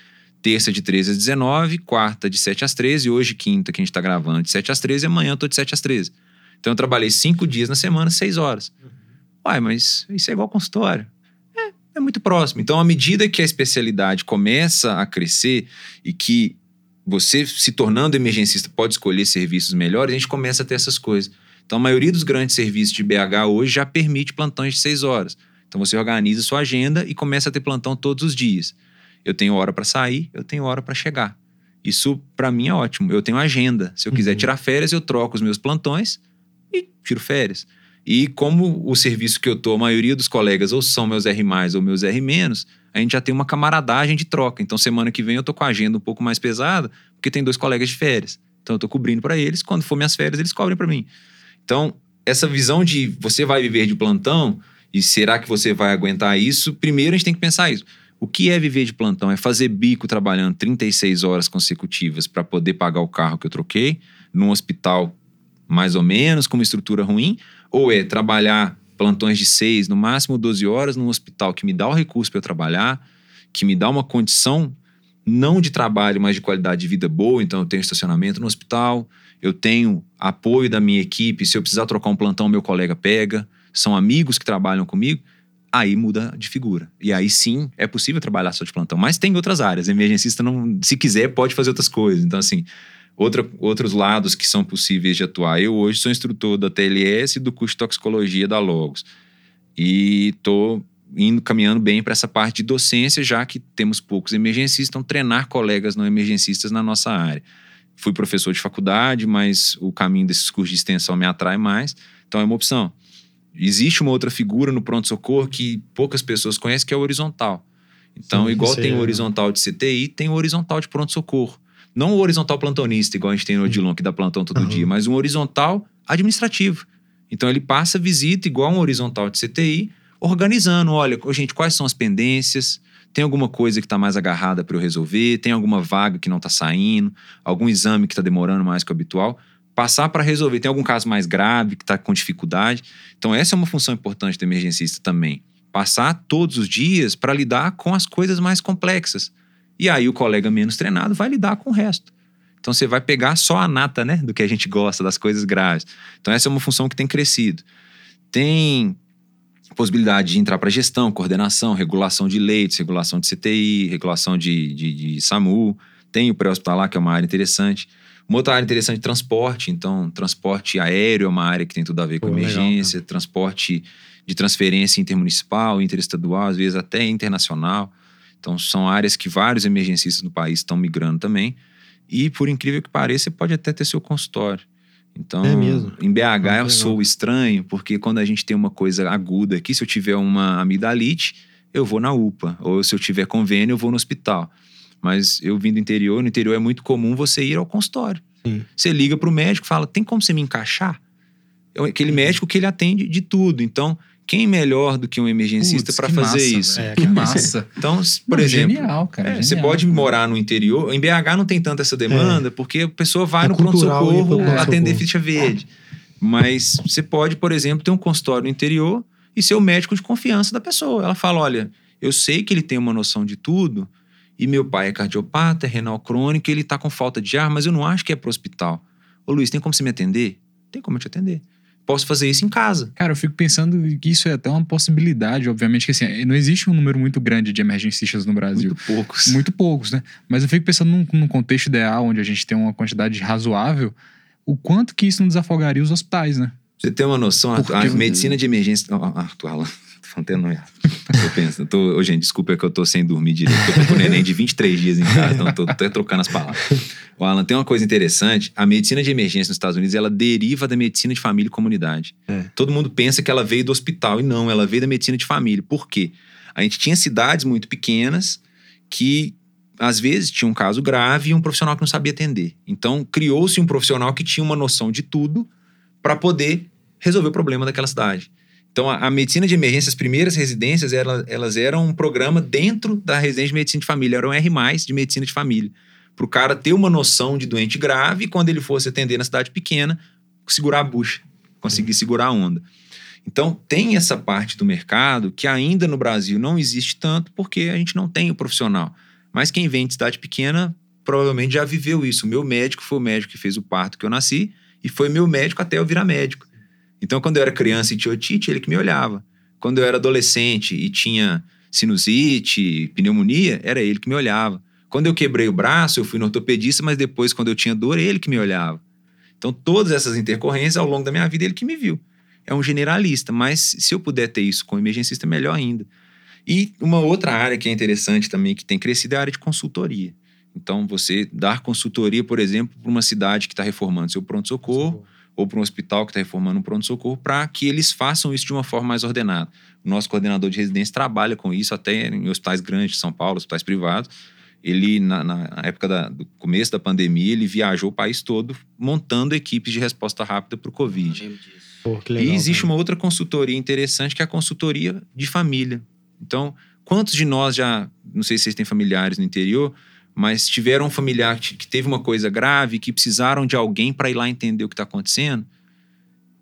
terça de 13 às 19, quarta de 7 às 13, e hoje, quinta, que a gente tá gravando, de 7 às 13, e amanhã eu tô de 7 às 13. Então eu trabalhei cinco dias na semana, seis horas. Uai, mas isso é igual consultório. É, muito próximo. Então, à medida que a especialidade começa a crescer e que você, se tornando emergencista, pode escolher serviços melhores, a gente começa a ter essas coisas. Então, a maioria dos grandes serviços de BH hoje já permite plantões de seis horas. Então, você organiza sua agenda e começa a ter plantão todos os dias. Eu tenho hora para sair, eu tenho hora para chegar. Isso, para mim, é ótimo. Eu tenho agenda. Se eu quiser Uhum. tirar férias, eu troco os meus plantões e tiro férias. E como o serviço que eu tô, a maioria dos colegas ou são meus R+, ou meus R-, a gente já tem uma camaradagem de troca. Então, semana que vem eu tô com a agenda um pouco mais pesada, porque tem dois colegas de férias. Então, eu tô cobrindo para eles. Quando for minhas férias, eles cobrem para mim. Então, essa visão de você vai viver de plantão e será que você vai aguentar isso? Primeiro, a gente tem que pensar isso. O que é viver de plantão? É fazer bico trabalhando 36 horas consecutivas para poder pagar o carro que eu troquei, num hospital mais ou menos, com uma estrutura ruim? Ou é trabalhar plantões de 6, no máximo 12 horas, num hospital que me dá o recurso para eu trabalhar, que me dá uma condição não de trabalho, mas de qualidade de vida boa. Então, eu tenho estacionamento no hospital, eu tenho apoio da minha equipe. Se eu precisar trocar um plantão, meu colega pega. São amigos que trabalham comigo. Aí muda de figura. E aí sim é possível trabalhar só de plantão. Mas tem outras áreas. Emergencista, não, se quiser, pode fazer outras coisas. Então, assim, outra, outros lados que são possíveis de atuar. Eu hoje sou instrutor da TLS e do curso de toxicologia da Logos. E estou indo caminhando bem para essa parte de docência, já que temos poucos emergencistas, então treinar colegas não emergencistas na nossa área. Fui professor de faculdade, mas o caminho desses cursos de extensão me atrai mais, então é uma opção. Existe uma outra figura no pronto-socorro que poucas pessoas conhecem, que é o horizontal. Então, Sim, igual tem o é- horizontal de CTI, tem o horizontal de pronto-socorro. Não o horizontal plantonista, igual a gente tem no Odilon, que dá plantão todo Aham. dia, mas um horizontal administrativo. Então, ele passa visita igual um horizontal de CTI, organizando, olha, gente, quais são as pendências? Tem alguma coisa que está mais agarrada para eu resolver? Tem alguma vaga que não está saindo? Algum exame que está demorando mais que o habitual? Passar para resolver. Tem algum caso mais grave que está com dificuldade? Então, essa é uma função importante do emergencista também. Passar todos os dias para lidar com as coisas mais complexas. E aí, o colega menos treinado vai lidar com o resto. Então, você vai pegar só a nata, né? Do que a gente gosta, das coisas graves. Então, essa é uma função que tem crescido. Tem possibilidade de entrar para gestão, coordenação, regulação de leitos, regulação de CTI, regulação de, de, de SAMU. Tem o pré-hospitalar, que é uma área interessante. Uma outra área interessante é transporte. Então, transporte aéreo é uma área que tem tudo a ver com Pô, legal, emergência. transporte de transferência intermunicipal, interestadual, às vezes até internacional. Então, são áreas que vários emergencistas no país estão migrando também. E, por incrível que pareça, você pode até ter seu consultório. Então, É mesmo? em BH eu legal. sou estranho, porque quando a gente tem uma coisa aguda aqui, se eu tiver uma amidalite, eu vou na UPA. Ou se eu tiver convênio, eu vou no hospital. Mas eu vim do interior, no interior é muito comum você ir ao consultório. Sim. Você liga para o médico e fala: tem como você me encaixar? É aquele Uhum. médico que ele atende de tudo. Então, quem melhor do que um emergencista para fazer massa, isso? É, que cara. massa. Então, s- por Não, exemplo, Genial, cara. é, você genial. pode morar no interior. Em BH não tem tanta essa demanda, porque a pessoa vai É no pronto-socorro atender ficha verde. Mas você pode, por exemplo, ter um consultório no interior e ser o médico de confiança da pessoa. Ela fala: olha, eu sei que ele tem uma noção de tudo, e meu pai é cardiopata, é renal crônico, ele tá com falta de ar, mas eu não acho que é pro hospital. Ô Luiz, tem como você me atender? Tem como eu te atender. Posso fazer isso em casa. Cara, eu fico pensando que isso é até uma possibilidade, obviamente, que assim, não existe um número muito grande de emergencistas no Brasil. Muito poucos. Muito poucos, né? Mas eu fico pensando num, num contexto ideal, onde a gente tem uma quantidade razoável, o quanto que isso não desafogaria os hospitais, né? Você tem uma noção, a, Porque- a medicina de emergência. Ah, Arthur Alan, tô falando tendo errado. Eu penso, eu tô, ô, gente, desculpa é que eu tô sem dormir direito. Eu tô com o neném de 23 dias em casa, então tô até trocando as palavras. O Alan, tem uma coisa interessante: a medicina de emergência nos Estados Unidos ela deriva da medicina de família e comunidade. É. Todo mundo pensa que ela veio do hospital, e não, ela veio da medicina de família. Por quê? A gente tinha cidades muito pequenas que às vezes tinha um caso grave e um profissional que não sabia atender. Então, criou-se um profissional que tinha uma noção de tudo para poder resolver o problema daquela cidade. Então, a, a medicina de emergência, as primeiras residências, ela- elas eram um programa dentro da residência de medicina de família, era um R+, de medicina de família. Para o cara ter uma noção de doente grave e quando ele fosse atender na cidade pequena, segurar a bucha, conseguir segurar a onda. Então, tem essa parte do mercado que ainda no Brasil não existe tanto porque a gente não tem o profissional. Mas quem vem de cidade pequena provavelmente já viveu isso. O meu médico foi o médico que fez o parto que eu nasci e foi meu médico até eu virar médico. Então, quando eu era criança e tinha otite, ele que me olhava. Quando eu era adolescente e tinha sinusite, pneumonia, era ele que me olhava. Quando eu quebrei o braço, eu fui no ortopedista, mas depois, quando eu tinha dor, ele que me olhava. Então, todas essas intercorrências ao longo da minha vida, ele que me viu. É um generalista, mas se eu puder ter isso com emergencista, melhor ainda. E uma outra área que é interessante também, que tem crescido, é a área de consultoria. Então, você dar consultoria, por exemplo, para uma cidade que está reformando seu pronto-socorro, ou para um hospital que está reformando um pronto-socorro, para que eles façam isso de uma forma mais ordenada. O nosso coordenador de residência trabalha com isso até em hospitais grandes de São Paulo, hospitais privados. Ele, na, na época da- do começo da pandemia, ele viajou o país todo montando equipes de resposta rápida para o Covid. Pô, legal, e existe cara. uma outra consultoria interessante que é a consultoria de família. Então, quantos de nós já não sei se vocês têm familiares no interior, mas tiveram um familiar que, teve uma coisa grave, que precisaram de alguém para ir lá entender o que está acontecendo.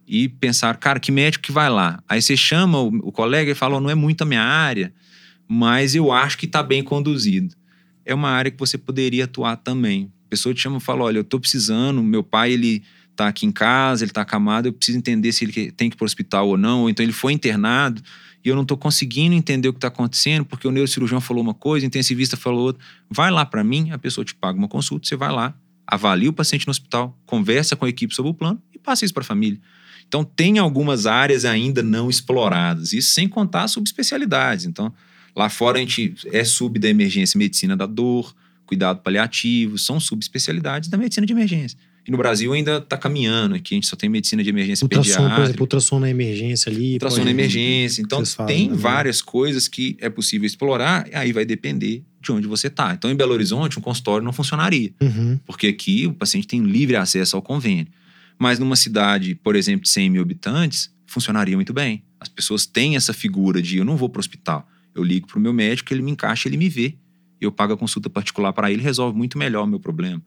E pensaram, cara, que médico que vai lá? Aí você chama o, o colega e fala, oh, não é muito a minha área, mas eu acho que está bem conduzido. É uma área que você poderia atuar também. A pessoa te chama e fala, olha, eu estou precisando, meu pai, ele tá aqui em casa, ele tá acamado, eu preciso entender se ele tem que ir pro hospital ou não, ou então ele foi internado e eu não tô conseguindo entender o que tá acontecendo porque o neurocirurgião falou uma coisa, o intensivista falou outra. Vai lá para mim, a pessoa te paga uma consulta, você vai lá, avalia o paciente no hospital, conversa com a equipe sobre o plano e passa isso para a família. Então, tem algumas áreas ainda não exploradas, isso sem contar subespecialidades. Então, lá fora a gente é sub da emergência medicina da dor, cuidado paliativo, são subespecialidades da medicina de emergência. E no Brasil ainda está caminhando, aqui a gente só tem medicina de emergência ultrassom, pediátrica. por exemplo, ultrassom na emergência ali. Ultrassom pô, na emergência. Então, tem falam, né? várias coisas que é possível explorar, aí vai depender de onde você está. Então, em Belo Horizonte, um consultório não funcionaria, Uhum. porque aqui o paciente tem livre acesso ao convênio. Mas numa cidade, por exemplo, de 100 mil habitantes, funcionaria muito bem. As pessoas têm essa figura de eu não vou para o hospital, eu ligo para o meu médico, ele me encaixa, ele me vê. Eu pago a consulta particular para ele, resolve muito melhor o meu problema.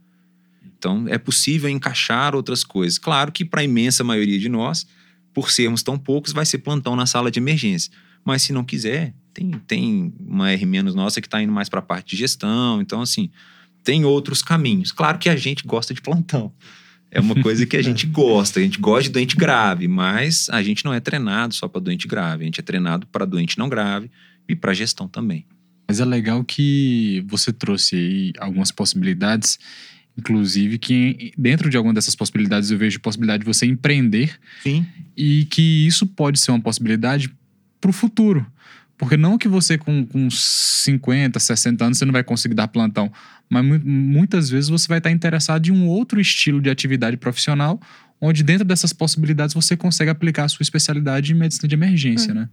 Então, é possível encaixar outras coisas. Claro que para a imensa maioria de nós, por sermos tão poucos, vai ser plantão na sala de emergência. Mas se não quiser, tem, tem uma R- nossa que está indo mais para a parte de gestão. Então, assim, tem outros caminhos. Claro que a gente gosta de plantão. É uma coisa que a gente gosta. A gente gosta de doente grave, mas a gente não é treinado só para doente grave. A gente é treinado para doente não grave e para gestão também. Mas é legal que você trouxe aí algumas possibilidades, inclusive que dentro de alguma dessas possibilidades eu vejo possibilidade de você empreender Sim. e que isso pode ser uma possibilidade para o futuro. Porque não que você com, com 50, 60 anos você não vai conseguir dar plantão, mas mu- muitas vezes você vai estar interessado em um outro estilo de atividade profissional, onde dentro dessas possibilidades você consegue aplicar a sua especialidade em medicina de emergência, né?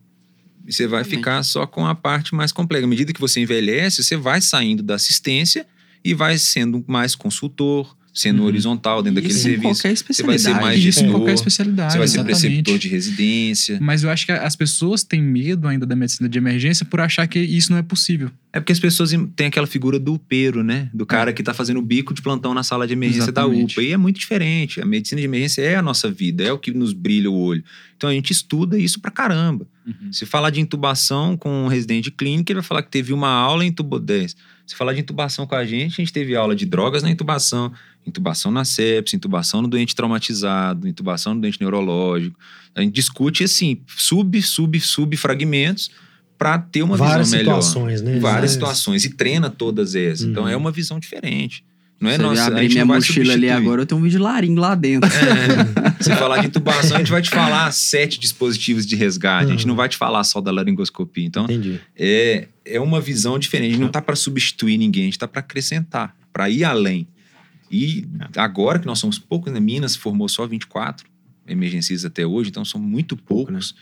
E você vai ficar só com a parte mais complexa. À medida que você envelhece, você vai saindo da assistência e vai sendo mais consultor, sendo Uhum. horizontal dentro daquele Isso em serviço. qualquer Você vai ser especialidade. mais gestor, qualquer especialidade, Você vai ser exatamente. preceptor de residência. Mas eu acho que as pessoas têm medo ainda da medicina de emergência por achar que isso não é possível. É porque as pessoas têm aquela figura do upeiro, né? Do cara que tá fazendo bico de plantão na sala de emergência Exatamente. da UPA. E é muito diferente. A medicina de emergência é a nossa vida, é o que nos brilha o olho. Então a gente estuda isso pra caramba. Se falar de intubação com um residente de clínica, ele vai falar que teve uma aula em intubou 10. Se falar de intubação com a gente, a gente teve aula de drogas na intubação, intubação na sepsis, intubação no doente traumatizado, intubação no doente neurológico. A gente discute assim, sub, sub, sub fragmentos para ter uma Várias visão melhor. situações, né? Várias É. situações e treina todas essas. Então Uhum. é uma visão diferente. Não é Se eu nossa, a abrir minha mochila ali agora, eu tenho um vídeo laringo lá dentro. É, se falar de intubação, a gente vai te falar sete dispositivos de resgate. A gente Uhum. não vai te falar só da laringoscopia. Então, Entendi. é, é uma visão diferente. A gente não tá para substituir ninguém, a gente tá para acrescentar, para ir além. E agora que nós somos poucos, né? Minas formou só 24 emergencistas até hoje, então são muito Pouco, né? poucos.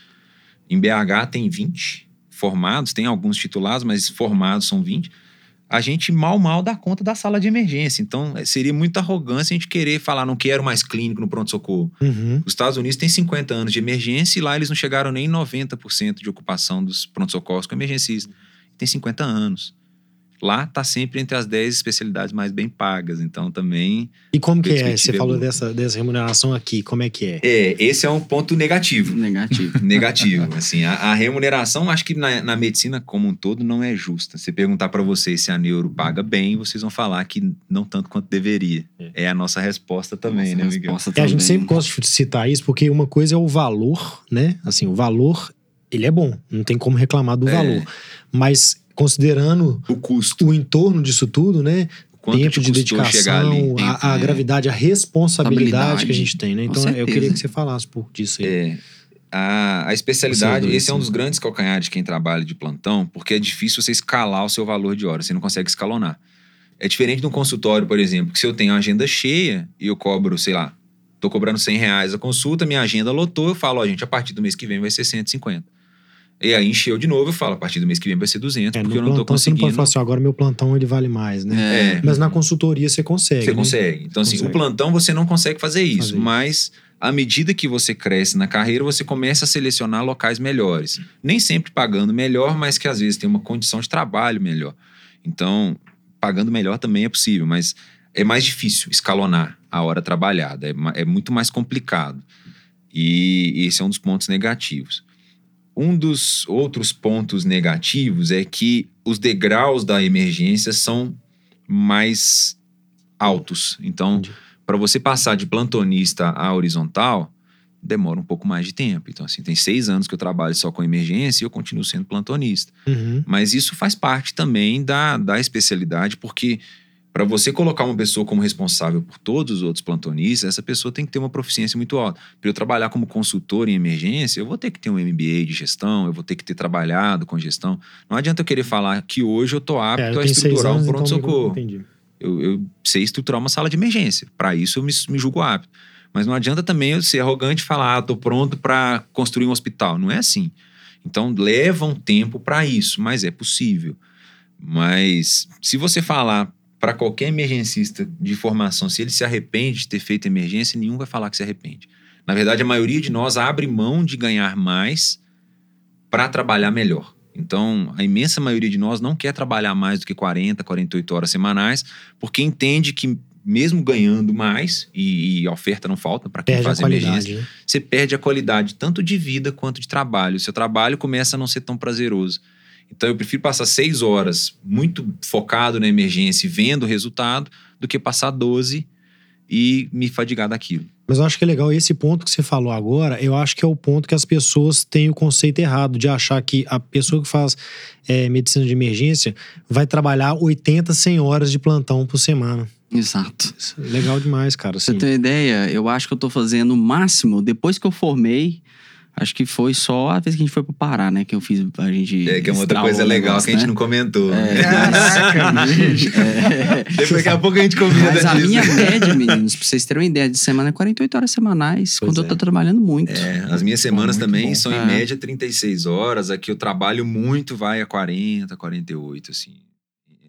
Em BH tem 20 formados, tem alguns titulados, mas formados são 20. A gente mal, mal dá conta da sala de emergência. Então, é, seria muita arrogância a gente querer falar, não quero mais clínico no pronto-socorro. Uhum. Os Estados Unidos têm 50 anos de emergência e lá eles não chegaram nem em 90% de ocupação dos pronto-socorros com emergencistas. Tem 50 anos. Lá está sempre entre as 10 especialidades mais bem pagas. Então também. E como que é? Perspectiva Você é falou dessa, dessa remuneração aqui, como é que é? É, esse é um ponto negativo. Negativo. Negativo. assim, a, a remuneração, acho que na, na medicina como um todo, não é justa. Se perguntar para vocês se a neuro paga bem, vocês vão falar que não tanto quanto deveria. É, a nossa resposta também, né, Nossa Miguel? resposta É, a gente também. sempre gosta de citar isso porque uma coisa é o valor, né? Assim, o valor, ele é bom, não tem como reclamar do É. valor. Mas considerando O custo. o entorno disso tudo, né? Quanto tempo te de chegar ali? dedicação, Tempo, a, a né? gravidade, a responsabilidade que a gente tem, né? Então eu queria que você falasse um pouco disso aí. É, a, a especialidade, dois, esse é um dos grandes calcanhares de quem trabalha de plantão, porque é difícil você escalar o seu valor de hora, você não consegue escalonar. É diferente de um consultório, por exemplo, que se eu tenho uma agenda cheia e eu cobro, sei lá, tô cobrando 100 reais a consulta, minha agenda lotou, eu falo, ó, gente, a partir do mês que vem vai ser 150. E aí encheu de novo, eu falo, a partir do mês que vem vai ser 200, É, porque eu não tô plantão você não pode conseguindo. falar assim, agora meu plantão ele vale mais, né? É. Mas na consultoria você consegue. Você né? consegue. Então, assim, Consegue. o plantão você não consegue fazer isso, Fazer mas à medida que você cresce na carreira, você começa a selecionar locais melhores. Nem sempre pagando melhor, mas que às vezes tem uma condição de trabalho melhor. Então, pagando melhor também é possível, mas é mais difícil escalonar a hora trabalhada, é, é muito mais complicado. E esse é um dos pontos negativos. Um dos outros pontos negativos é que os degraus da emergência são mais altos. Então, para você passar de plantonista a horizontal, demora um pouco mais de tempo. Então, assim, tem seis anos que eu trabalho só com emergência e eu continuo sendo plantonista. Uhum. Mas isso faz parte também da, da especialidade, porque para você colocar uma pessoa como responsável por todos os outros plantonistas, essa pessoa tem que ter uma proficiência muito alta. Para eu trabalhar como consultor em emergência, eu vou ter que ter um MBA de gestão, eu vou ter que ter trabalhado com gestão. Não adianta eu querer falar que hoje eu tô apto É, eu a estruturar anos, um então pronto-socorro. Entendi. Eu, eu sei estruturar uma sala de emergência. Para isso eu me, me julgo apto. Mas não adianta também eu ser arrogante e falar, ah, tô pronto para construir um hospital. Não é assim. Então leva um tempo para isso, mas é possível. Mas se você falar para qualquer emergencista de formação, se ele se arrepende de ter feito emergência, nenhum vai falar que se arrepende. Na verdade, a maioria de nós abre mão de ganhar mais para trabalhar melhor. Então, a imensa maioria de nós não quer trabalhar mais do que 40, 48 horas semanais, porque entende que mesmo ganhando mais, e, e oferta não falta para quem Perde faz emergência, né? você perde a qualidade tanto de vida quanto de trabalho. O seu trabalho começa a não ser tão prazeroso. Então eu prefiro passar seis horas muito focado na emergência e vendo o resultado do que passar 12 e me fadigar daquilo. Mas eu acho que é legal esse ponto que você falou agora. Eu acho que é o ponto que as pessoas têm o conceito errado de achar que a pessoa que faz é, medicina de emergência vai trabalhar 80, 100 horas de plantão por semana. Exato. É legal demais, cara. Pra você Assim. ter uma ideia, eu acho que eu tô fazendo o máximo, depous que eu formei, acho que foi só a vez que a gente foi pro Pará, né? Que eu fiz, a gente... É que é uma outra coisa legal negócio, que a gente né? não comentou. É. Caraca. É. Depois, daqui a pouco a gente comenta Mas a disso. minha média, meninos, pra vocês terem uma ideia de semana, é 48 horas semanais, Pois quando eu é. tô trabalhando muito. É, as minhas semanas também bom. são em É. média 36 horas. Aqui eu trabalho muito, vai a 40, 48, assim.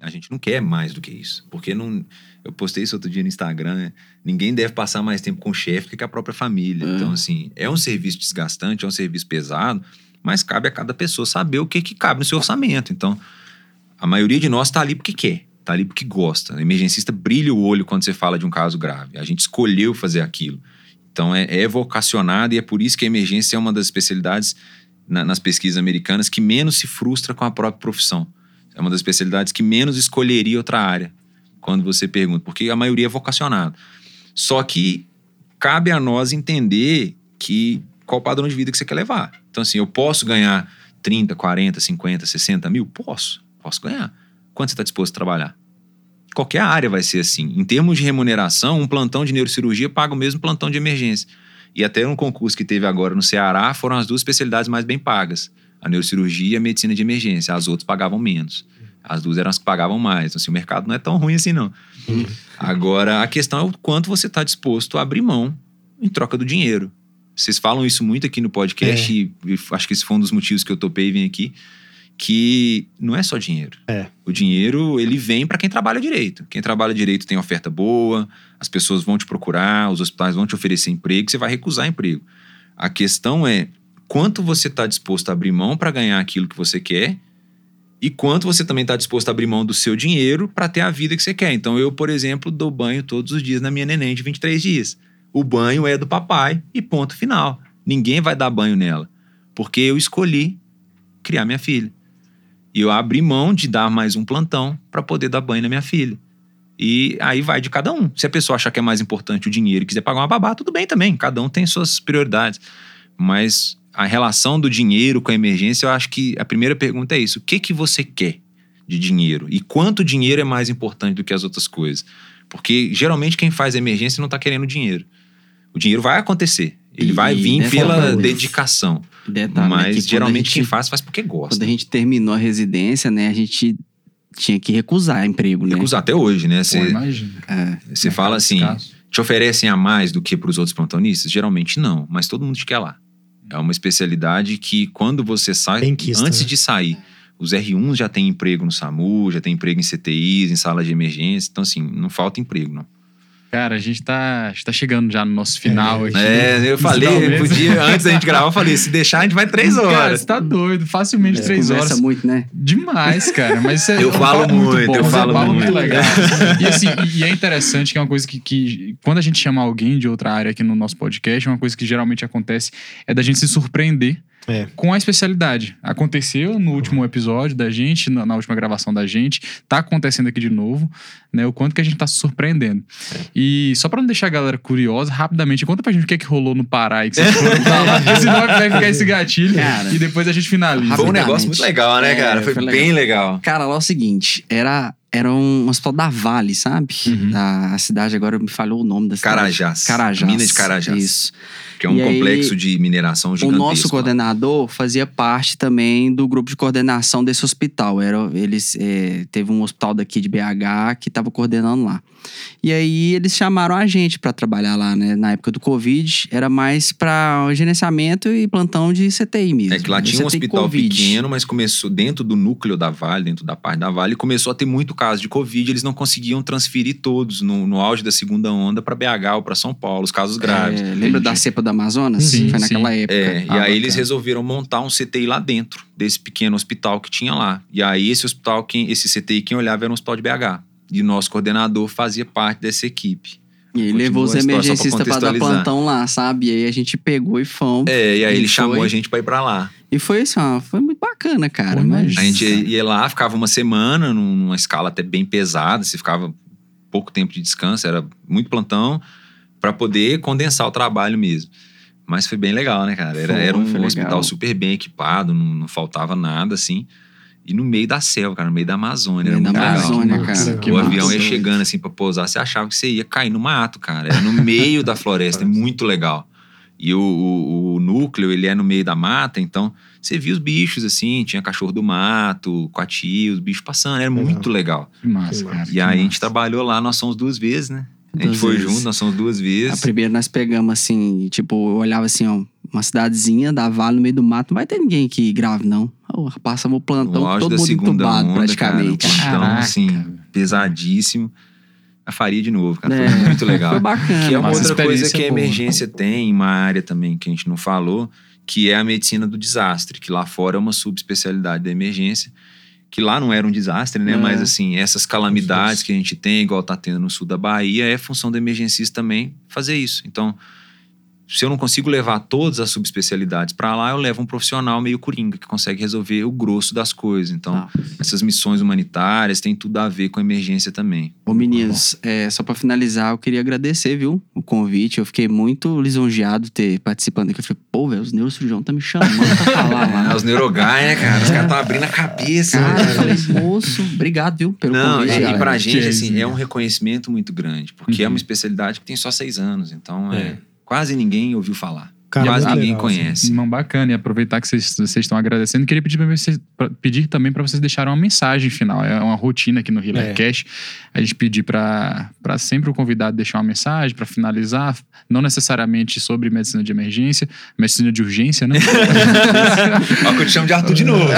A gente não quer mais do que isso. Porque não. Eu postei isso outro dia no Instagram. né? Ninguém deve passar mais tempo com o chefe que com a própria família. É. Então, assim, é um serviço desgastante, é um serviço pesado, mas cabe a cada pessoa saber o que, que cabe no seu orçamento. Então, a maioria de nós tá ali porque quer, tá ali porque gosta. O emergencista brilha o olho quando você fala de um caso grave. A gente escolheu fazer aquilo. Então é, é vocacionado e é por isso que a emergência é uma das especialidades na- nas pesquisas americanas que menos se frustra com a própria profissão. É uma das especialidades que menos escolheria outra área quando você pergunta, porque a maioria é vocacionado. Só que cabe a nós entender que qual o padrão de vida que você quer levar. Então assim, eu posso ganhar 30, 40, 50, 60 mil? Posso, posso ganhar. Quanto você está disposto a trabalhar? Qualquer área vai ser assim. Em termos de remuneração, um plantão de neurocirurgia paga o mesmo plantão de emergência. E até um concurso que teve agora no Ceará foram as duas especialidades mais bem pagas: a neurocirurgia e a medicina de emergência. As outras pagavam menos. As duas eram as que pagavam mais. Então, assim, o mercado não é tão ruim assim, não. Agora, a questão é o quanto você está disposto a abrir mão em troca do dinheiro. Vocês falam isso muito aqui no podcast, e e acho que esse foi um dos motivos que eu topei e vim aqui, que não é só dinheiro. É. O dinheiro, ele vem para quem trabalha direito. Quem trabalha direito tem oferta boa, as pessoas vão te procurar, os hospitais vão te oferecer emprego, você vai recusar emprego. A questão é quanto você está disposto a abrir mão para ganhar aquilo que você quer e quanto você também está disposto a abrir mão do seu dinheiro para ter a vida que você quer. Então, eu, por exemplo, dou banho todos os dias na minha neném de 23 dias. O banho é do papai e ponto final. Ninguém vai dar banho nela, porque eu escolhi criar minha filha. E eu abri mão de dar mais um plantão para poder dar banho na minha filha. E aí vai de cada um. Se a pessoa achar que é mais importante o dinheiro e quiser pagar uma babá, tudo bem também. Cada um tem suas prioridades. Mas a relação do dinheiro com a emergência, eu acho que a primeira pergunta é isso: o que que você quer de dinheiro? E quanto dinheiro é mais importante do que as outras coisas? Porque geralmente quem faz emergência não está querendo dinheiro. O dinheiro vai acontecer. Ele E vai vir pela vez- dedicação. Detalhe, né, que mas geralmente gente- quem faz, faz porque gosta. Quando a gente terminou a residência, né, a gente tinha que recusar emprego, né? Recusar até hoje, né? Pô, Você. É, fala assim, te oferecem a mais do que para os outros plantonistas? Geralmente não, mas todo mundo te quer lá. É uma especialidade que quando você sai, Benquista, antes né? de sair, os R1s já têm emprego no SAMU, já tem emprego em CTIs, em sala de emergência. Então, assim, não falta emprego, não. Cara, a gente tá, a gente tá chegando já no nosso final É. aqui. É, eu falei, podia, antes da gente gravar, eu falei, se deixar, a gente vai três Cara, horas. você tá doido. Facilmente três Conversa horas. muito, né? Demais, cara. Mas isso é Eu falo muito, bom, eu é falo papo muito. legal. E assim, e é interessante que é uma coisa que, que quando a gente chama alguém de outra área aqui no nosso podcast, uma coisa que geralmente acontece é da gente se surpreender É. com a especialidade. Aconteceu no último episódio da gente, na, na última gravação da gente, tá acontecendo aqui de novo, né? O quanto que a gente tá se surpreendendo. E só pra não deixar a galera curiosa, rapidamente, conta pra gente o que, é que rolou no Pará aí que vocês foram pra lá. Porque senão vai ficar esse gatilho Cara. e depois a gente finaliza. Foi um negócio muito legal, né, É, cara? Foi, foi bem legal. Cara, lá é o seguinte, era, era um hospital da Vale, sabe? Uhum. Da, a cidade agora me falhou o nome da cidade. Carajás. Carajás. Mina de Carajás. Isso. Que é um E aí, complexo de mineração O gigantesco. nosso lá. coordenador fazia parte também do grupo de coordenação desse hospital. Era, eles é, teve um hospital daqui de BH que estava coordenando lá. E aí eles chamaram a gente para trabalhar lá, né? Na época do Covid, era mais para gerenciamento e plantão de CTI mesmo. É que lá tinha um hospital Covid. pequeno, mas começou dentro do núcleo da Vale, dentro da parte da Vale, começou a ter muito caso de Covid. Eles não conseguiam transferir todos no, no auge da segunda onda para BH ou para São Paulo, os casos graves. É, lembra da cepa do Amazonas? Sim, Foi naquela sim. época. É, e Ah, aí eles resolveram montar um CTI lá dentro desse pequeno hospital que tinha lá. E aí esse hospital, quem, esse CTI, quem olhava era um hospital de BH. E o nosso coordenador fazia parte dessa equipe. E aí Continua levou os só pra emergencistas pra dar plantão lá, sabe? E aí a gente pegou e fomos. É, e aí E ele chamou foi. a gente pra ir pra lá. E foi assim, ó, foi muito bacana, cara. Pô, mas... A gente ia lá, ficava uma semana num- numa escala até bem pesada, você ficava pouco tempo de descanso, era muito plantão pra poder condensar o trabalho mesmo. Mas foi bem legal, né, cara? Era, Foi, era um foi legal. hospital super bem equipado, não, não faltava nada, assim. E no meio da selva, cara, no meio da Amazônia. No Era meio muito da legal. Amazônia, Que cara. que o massa. avião ia chegando assim pra pousar, você achava que você ia cair no mato, cara. Era no meio da floresta, é muito legal. E o, o- o núcleo, ele é no meio da mata, então você via os bichos assim, tinha cachorro do mato, coati, os bichos passando, era Legal. muito legal. Que massa, cara. massa. E que aí a gente massa. trabalhou lá, nós somos duas vezes, né? A gente Duas foi vezes. junto, nós somos duas A vezes. primeira nós pegamos assim, tipo, eu olhava assim, ó, uma cidadezinha da Vale no meio do mato, não vai ter ninguém aqui grave, não. Oh, passava o plantão, todo da mundo segunda entubado onda, praticamente. cara, um plantão, Caraca. assim, pesadíssimo. Eu faria de novo, cara. É, Foi muito legal. Foi bacana. Que é uma Mas outra coisa experiência que a boa. emergência tem, uma área também que a gente não falou, que é a medicina do desastre, que lá fora é uma subespecialidade da emergência, que lá não era um desastre, né? É. Mas assim, essas calamidades que a gente tem, igual tá tendo no sul da Bahia, é função do emergencista também fazer isso. Então, se eu não consigo levar todas as subespecialidades para lá, eu levo um profissional meio coringa que consegue resolver o grosso das coisas. Então, Tá. essas missões humanitárias têm tudo a ver com a emergência também. Ô, meninos, é, só pra finalizar, eu queria agradecer, viu, o convite. Eu fiquei muito lisonjeado ter participando aqui. Eu falei, pô, velho, os neurocirurgiões estão me chamando pra falar lá. Ah, os neurogai, né, cara? Os caras estão abrindo a cabeça. Cara, né, eu falei, moço, obrigado, viu, pelo Não, convite. e, e galera. pra gente, assim, é um reconhecimento muito grande, porque é Uhum. uma especialidade que tem só seis anos, então é. É. quase ninguém ouviu falar. Cara, quase ninguém legal, assim. conhece. Não, bacana. E aproveitar que vocês, estão agradecendo, queria pedir, pra vocês, pra- pedir também para vocês deixarem uma mensagem final. É uma rotina aqui no É. Healer Cash. A gente pedir para sempre o convidado deixar uma mensagem para finalizar, não necessariamente sobre medicina de emergência, medicina de urgência, né? Ó, que eu te chamo de Arthur de novo.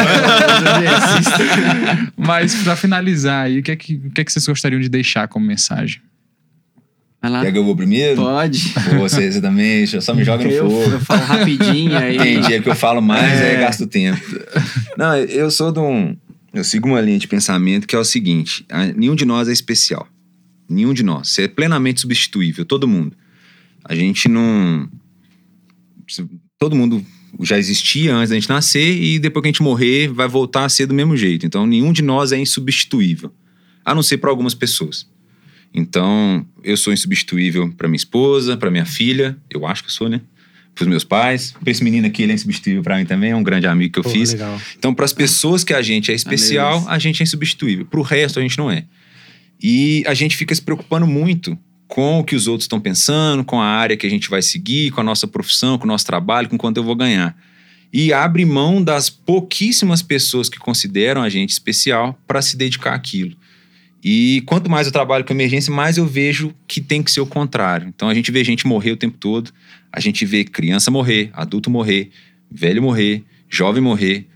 Mas para finalizar aí, o que, é que, o que é que vocês gostariam de deixar como mensagem? Vai lá. Quer que eu vou primeiro? Pode. Você, você também, só me joga no eu, fogo. eu falo rapidinho aí. Tem dia que eu falo mais, É. aí gasto tempo. Não, eu sou de um. Eu sigo uma linha de pensamento que é o seguinte: nenhum de nós é especial. Nenhum de nós. Você é plenamente substituível, todo mundo. A gente não. Todo mundo já existia antes da gente nascer e depois que a gente morrer vai voltar a ser do mesmo jeito. Então nenhum de nós é insubstituível, a não ser para algumas pessoas. Então eu sou insubstituível para minha esposa, para minha filha, eu acho que eu sou, né? Para os meus pais, para esse menino aqui ele é insubstituível para mim também, é um grande amigo que eu Pô, fiz. legal. Então, para as pessoas que a gente é especial, a gente é insubstituível. Para o resto, a gente não é. E a gente fica se preocupando muito com o que os outros estão pensando, com a área que a gente vai seguir, com a nossa profissão, com o nosso trabalho, com quanto eu vou ganhar. E abre mão das pouquíssimas pessoas que consideram a gente especial para se dedicar àquilo. E quanto mais eu trabalho com emergência, mais eu vejo que tem que ser o contrário. Então a gente vê gente morrer o tempo todo, a gente vê criança morrer, adulto morrer, velho morrer, jovem morrer.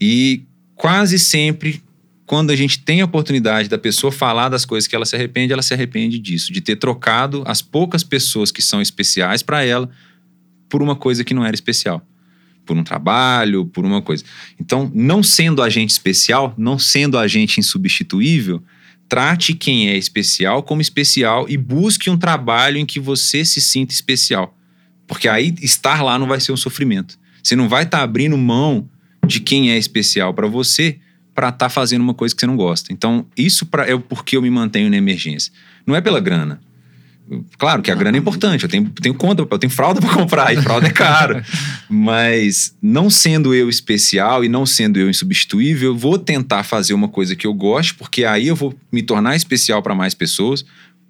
E quase sempre quando a gente tem a oportunidade da pessoa falar das coisas que ela se arrepende, ela se arrepende disso, de ter trocado as poucas pessoas que são especiais para ela por uma coisa que não era especial. Por um trabalho, por uma coisa. Então, não sendo agente especial, não sendo agente insubstituível, trate quem é especial como especial e busque um trabalho em que você se sinta especial. Porque aí estar lá não vai ser um sofrimento. Você não vai estar tá abrindo mão de quem é especial para você para estar tá fazendo uma coisa que você não gosta. Então, isso pra, é o porquê eu me mantenho na emergência. Não é pela grana. Claro que a grana é importante, eu tenho, tenho conta, eu tenho fralda para comprar, e fralda é caro. Mas não sendo eu especial e não sendo eu insubstituível, eu vou tentar fazer uma coisa que eu gosto, porque aí eu vou me tornar especial para mais pessoas.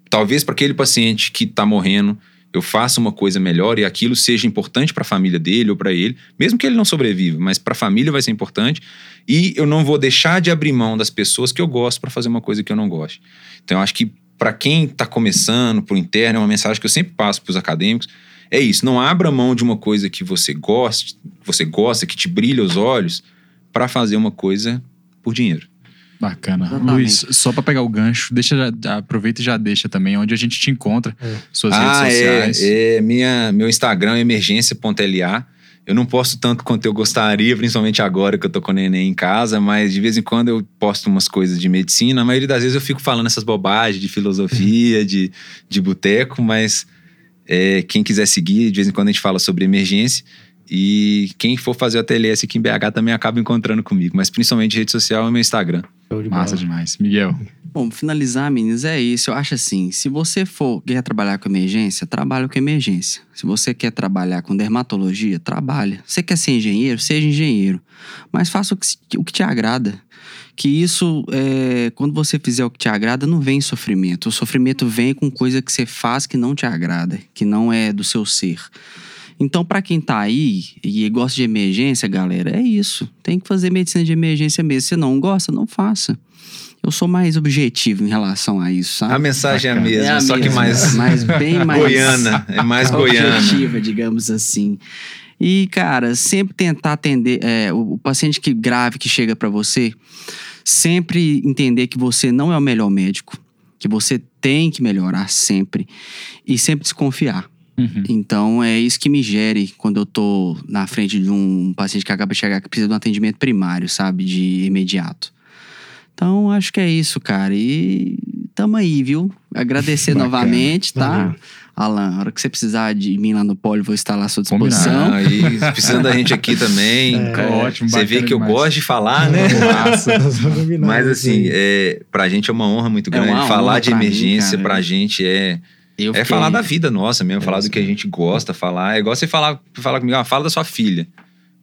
Talvez para aquele paciente que está morrendo, eu faça uma coisa melhor e aquilo seja importante para a família dele ou para ele, mesmo que ele não sobreviva, mas para a família vai ser importante. E eu não vou deixar de abrir mão das pessoas que eu gosto para fazer uma coisa que eu não gosto. Então, eu acho que para quem está começando, para o interno, é uma mensagem que eu sempre passo para os acadêmicos. É isso, não abra mão de uma coisa que você gosta, você gosta, que te brilha os olhos, para fazer uma coisa por dinheiro. Bacana. Exatamente. Luiz, só para pegar o gancho, deixa, aproveita e já deixa também onde a gente te encontra, é. suas ah, redes é, sociais. É, é, minha, meu Instagram é emergência.la. Eu não posto tanto quanto eu gostaria, principalmente agora que eu tô com o neném em casa, mas de vez em quando eu posto umas coisas de medicina. A maioria das vezes eu fico falando essas bobagens de filosofia, de, de boteco, mas é, quem quiser seguir, de vez em quando a gente fala sobre emergência. E quem for fazer o TLS aqui em BH também acaba encontrando comigo, mas principalmente rede social é meu Instagram. De Massa demais. Miguel. Bom, finalizar, meninos, é isso. Eu acho assim: se você for quer trabalhar com emergência, trabalha com emergência. Se você quer trabalhar com dermatologia, trabalha. Você quer ser engenheiro, seja engenheiro. Mas faça o que, o que te agrada. Que isso, é, quando você fizer o que te agrada, não vem sofrimento. O sofrimento vem com coisa que você faz que não te agrada, que não é do seu ser. Então, para quem tá aí e gosta de emergência, galera, é isso. Tem que fazer medicina de emergência mesmo. Se não gosta, não faça. Eu sou mais objetivo em relação a isso, sabe? A mensagem Bacana. é a mesma, é a só mesma, que mais, mais bem mais goiana, é mais goiana. Objetiva, digamos assim. E, cara, sempre tentar atender é, o, o paciente que grave que chega para você, sempre entender que você não é o melhor médico, que você tem que melhorar sempre e sempre desconfiar. Uhum. Então é isso que me gere quando eu tô na frente de um paciente que acaba de chegar que precisa de um atendimento primário, sabe? De imediato. Então acho que é isso, cara. E tamo aí, viu? Agradecer novamente, tá? Uhum. Alan, a hora que você precisar de mim lá no Poli, vou estar lá à sua disposição. Ah, e precisando da gente aqui também. É, é, ótimo, Você vê que eu gosto de falar, né? Mas assim, é, pra gente é uma honra muito grande. É falar de emergência mim, pra gente é eu é falar da vida nossa mesmo, é falar do que a gente gosta, falar. É igual você falar, falar comigo, ah, fala da sua filha.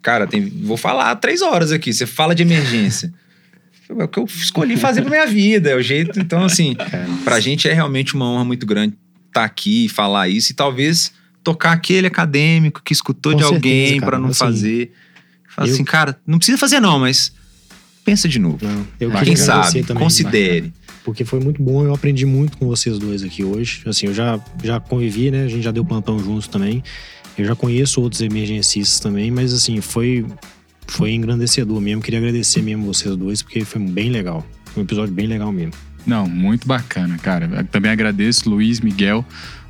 Cara, tem, vou falar três horas aqui. Você fala de emergência. É o que eu escolhi fazer pra minha vida, é o jeito. Então, assim, é. pra gente é realmente uma honra muito grande estar tá aqui e falar isso e talvez tocar aquele acadêmico que escutou Com de alguém para não assim, fazer. Fala eu... assim, cara, não precisa fazer não, mas pensa de novo. Não, eu Quem sabe, considere porque foi muito bom. Eu aprendi muito com vocês dois aqui hoje. Assim, eu já, já convivi, né? A gente já deu plantão juntos também. Eu já conheço outros emergencistas também, mas assim, foi, foi engrandecedor mesmo. Queria agradecer mesmo vocês dois, porque foi bem legal. Foi um episódio bem legal mesmo. Não, muito bacana, cara. também agradeço, Luiz, Miguel.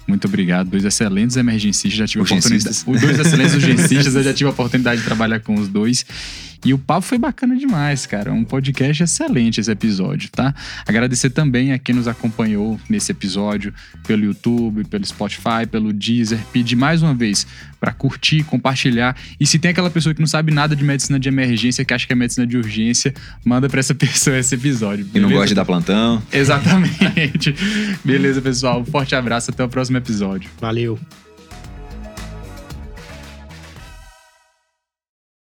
Muito obrigado. Dois excelentes emergencistas. Já tive urgencistas. oportunidade. Dois excelentes urgencistas. eu já tive a oportunidade de trabalhar com os dois. E o papo foi bacana demais, cara. Um podcast excelente esse episódio, tá? Agradecer também a quem nos acompanhou nesse episódio pelo YouTube, pelo Spotify, pelo Deezer. Pedir mais uma vez para curtir, compartilhar. E se tem aquela pessoa que não sabe nada de medicina de emergência, que acha que é medicina de urgência, manda para essa pessoa esse episódio. Beleza? E não gosta de dar plantão. Exatamente. beleza, pessoal. Um forte abraço. Até o próximo episódio. Valeu.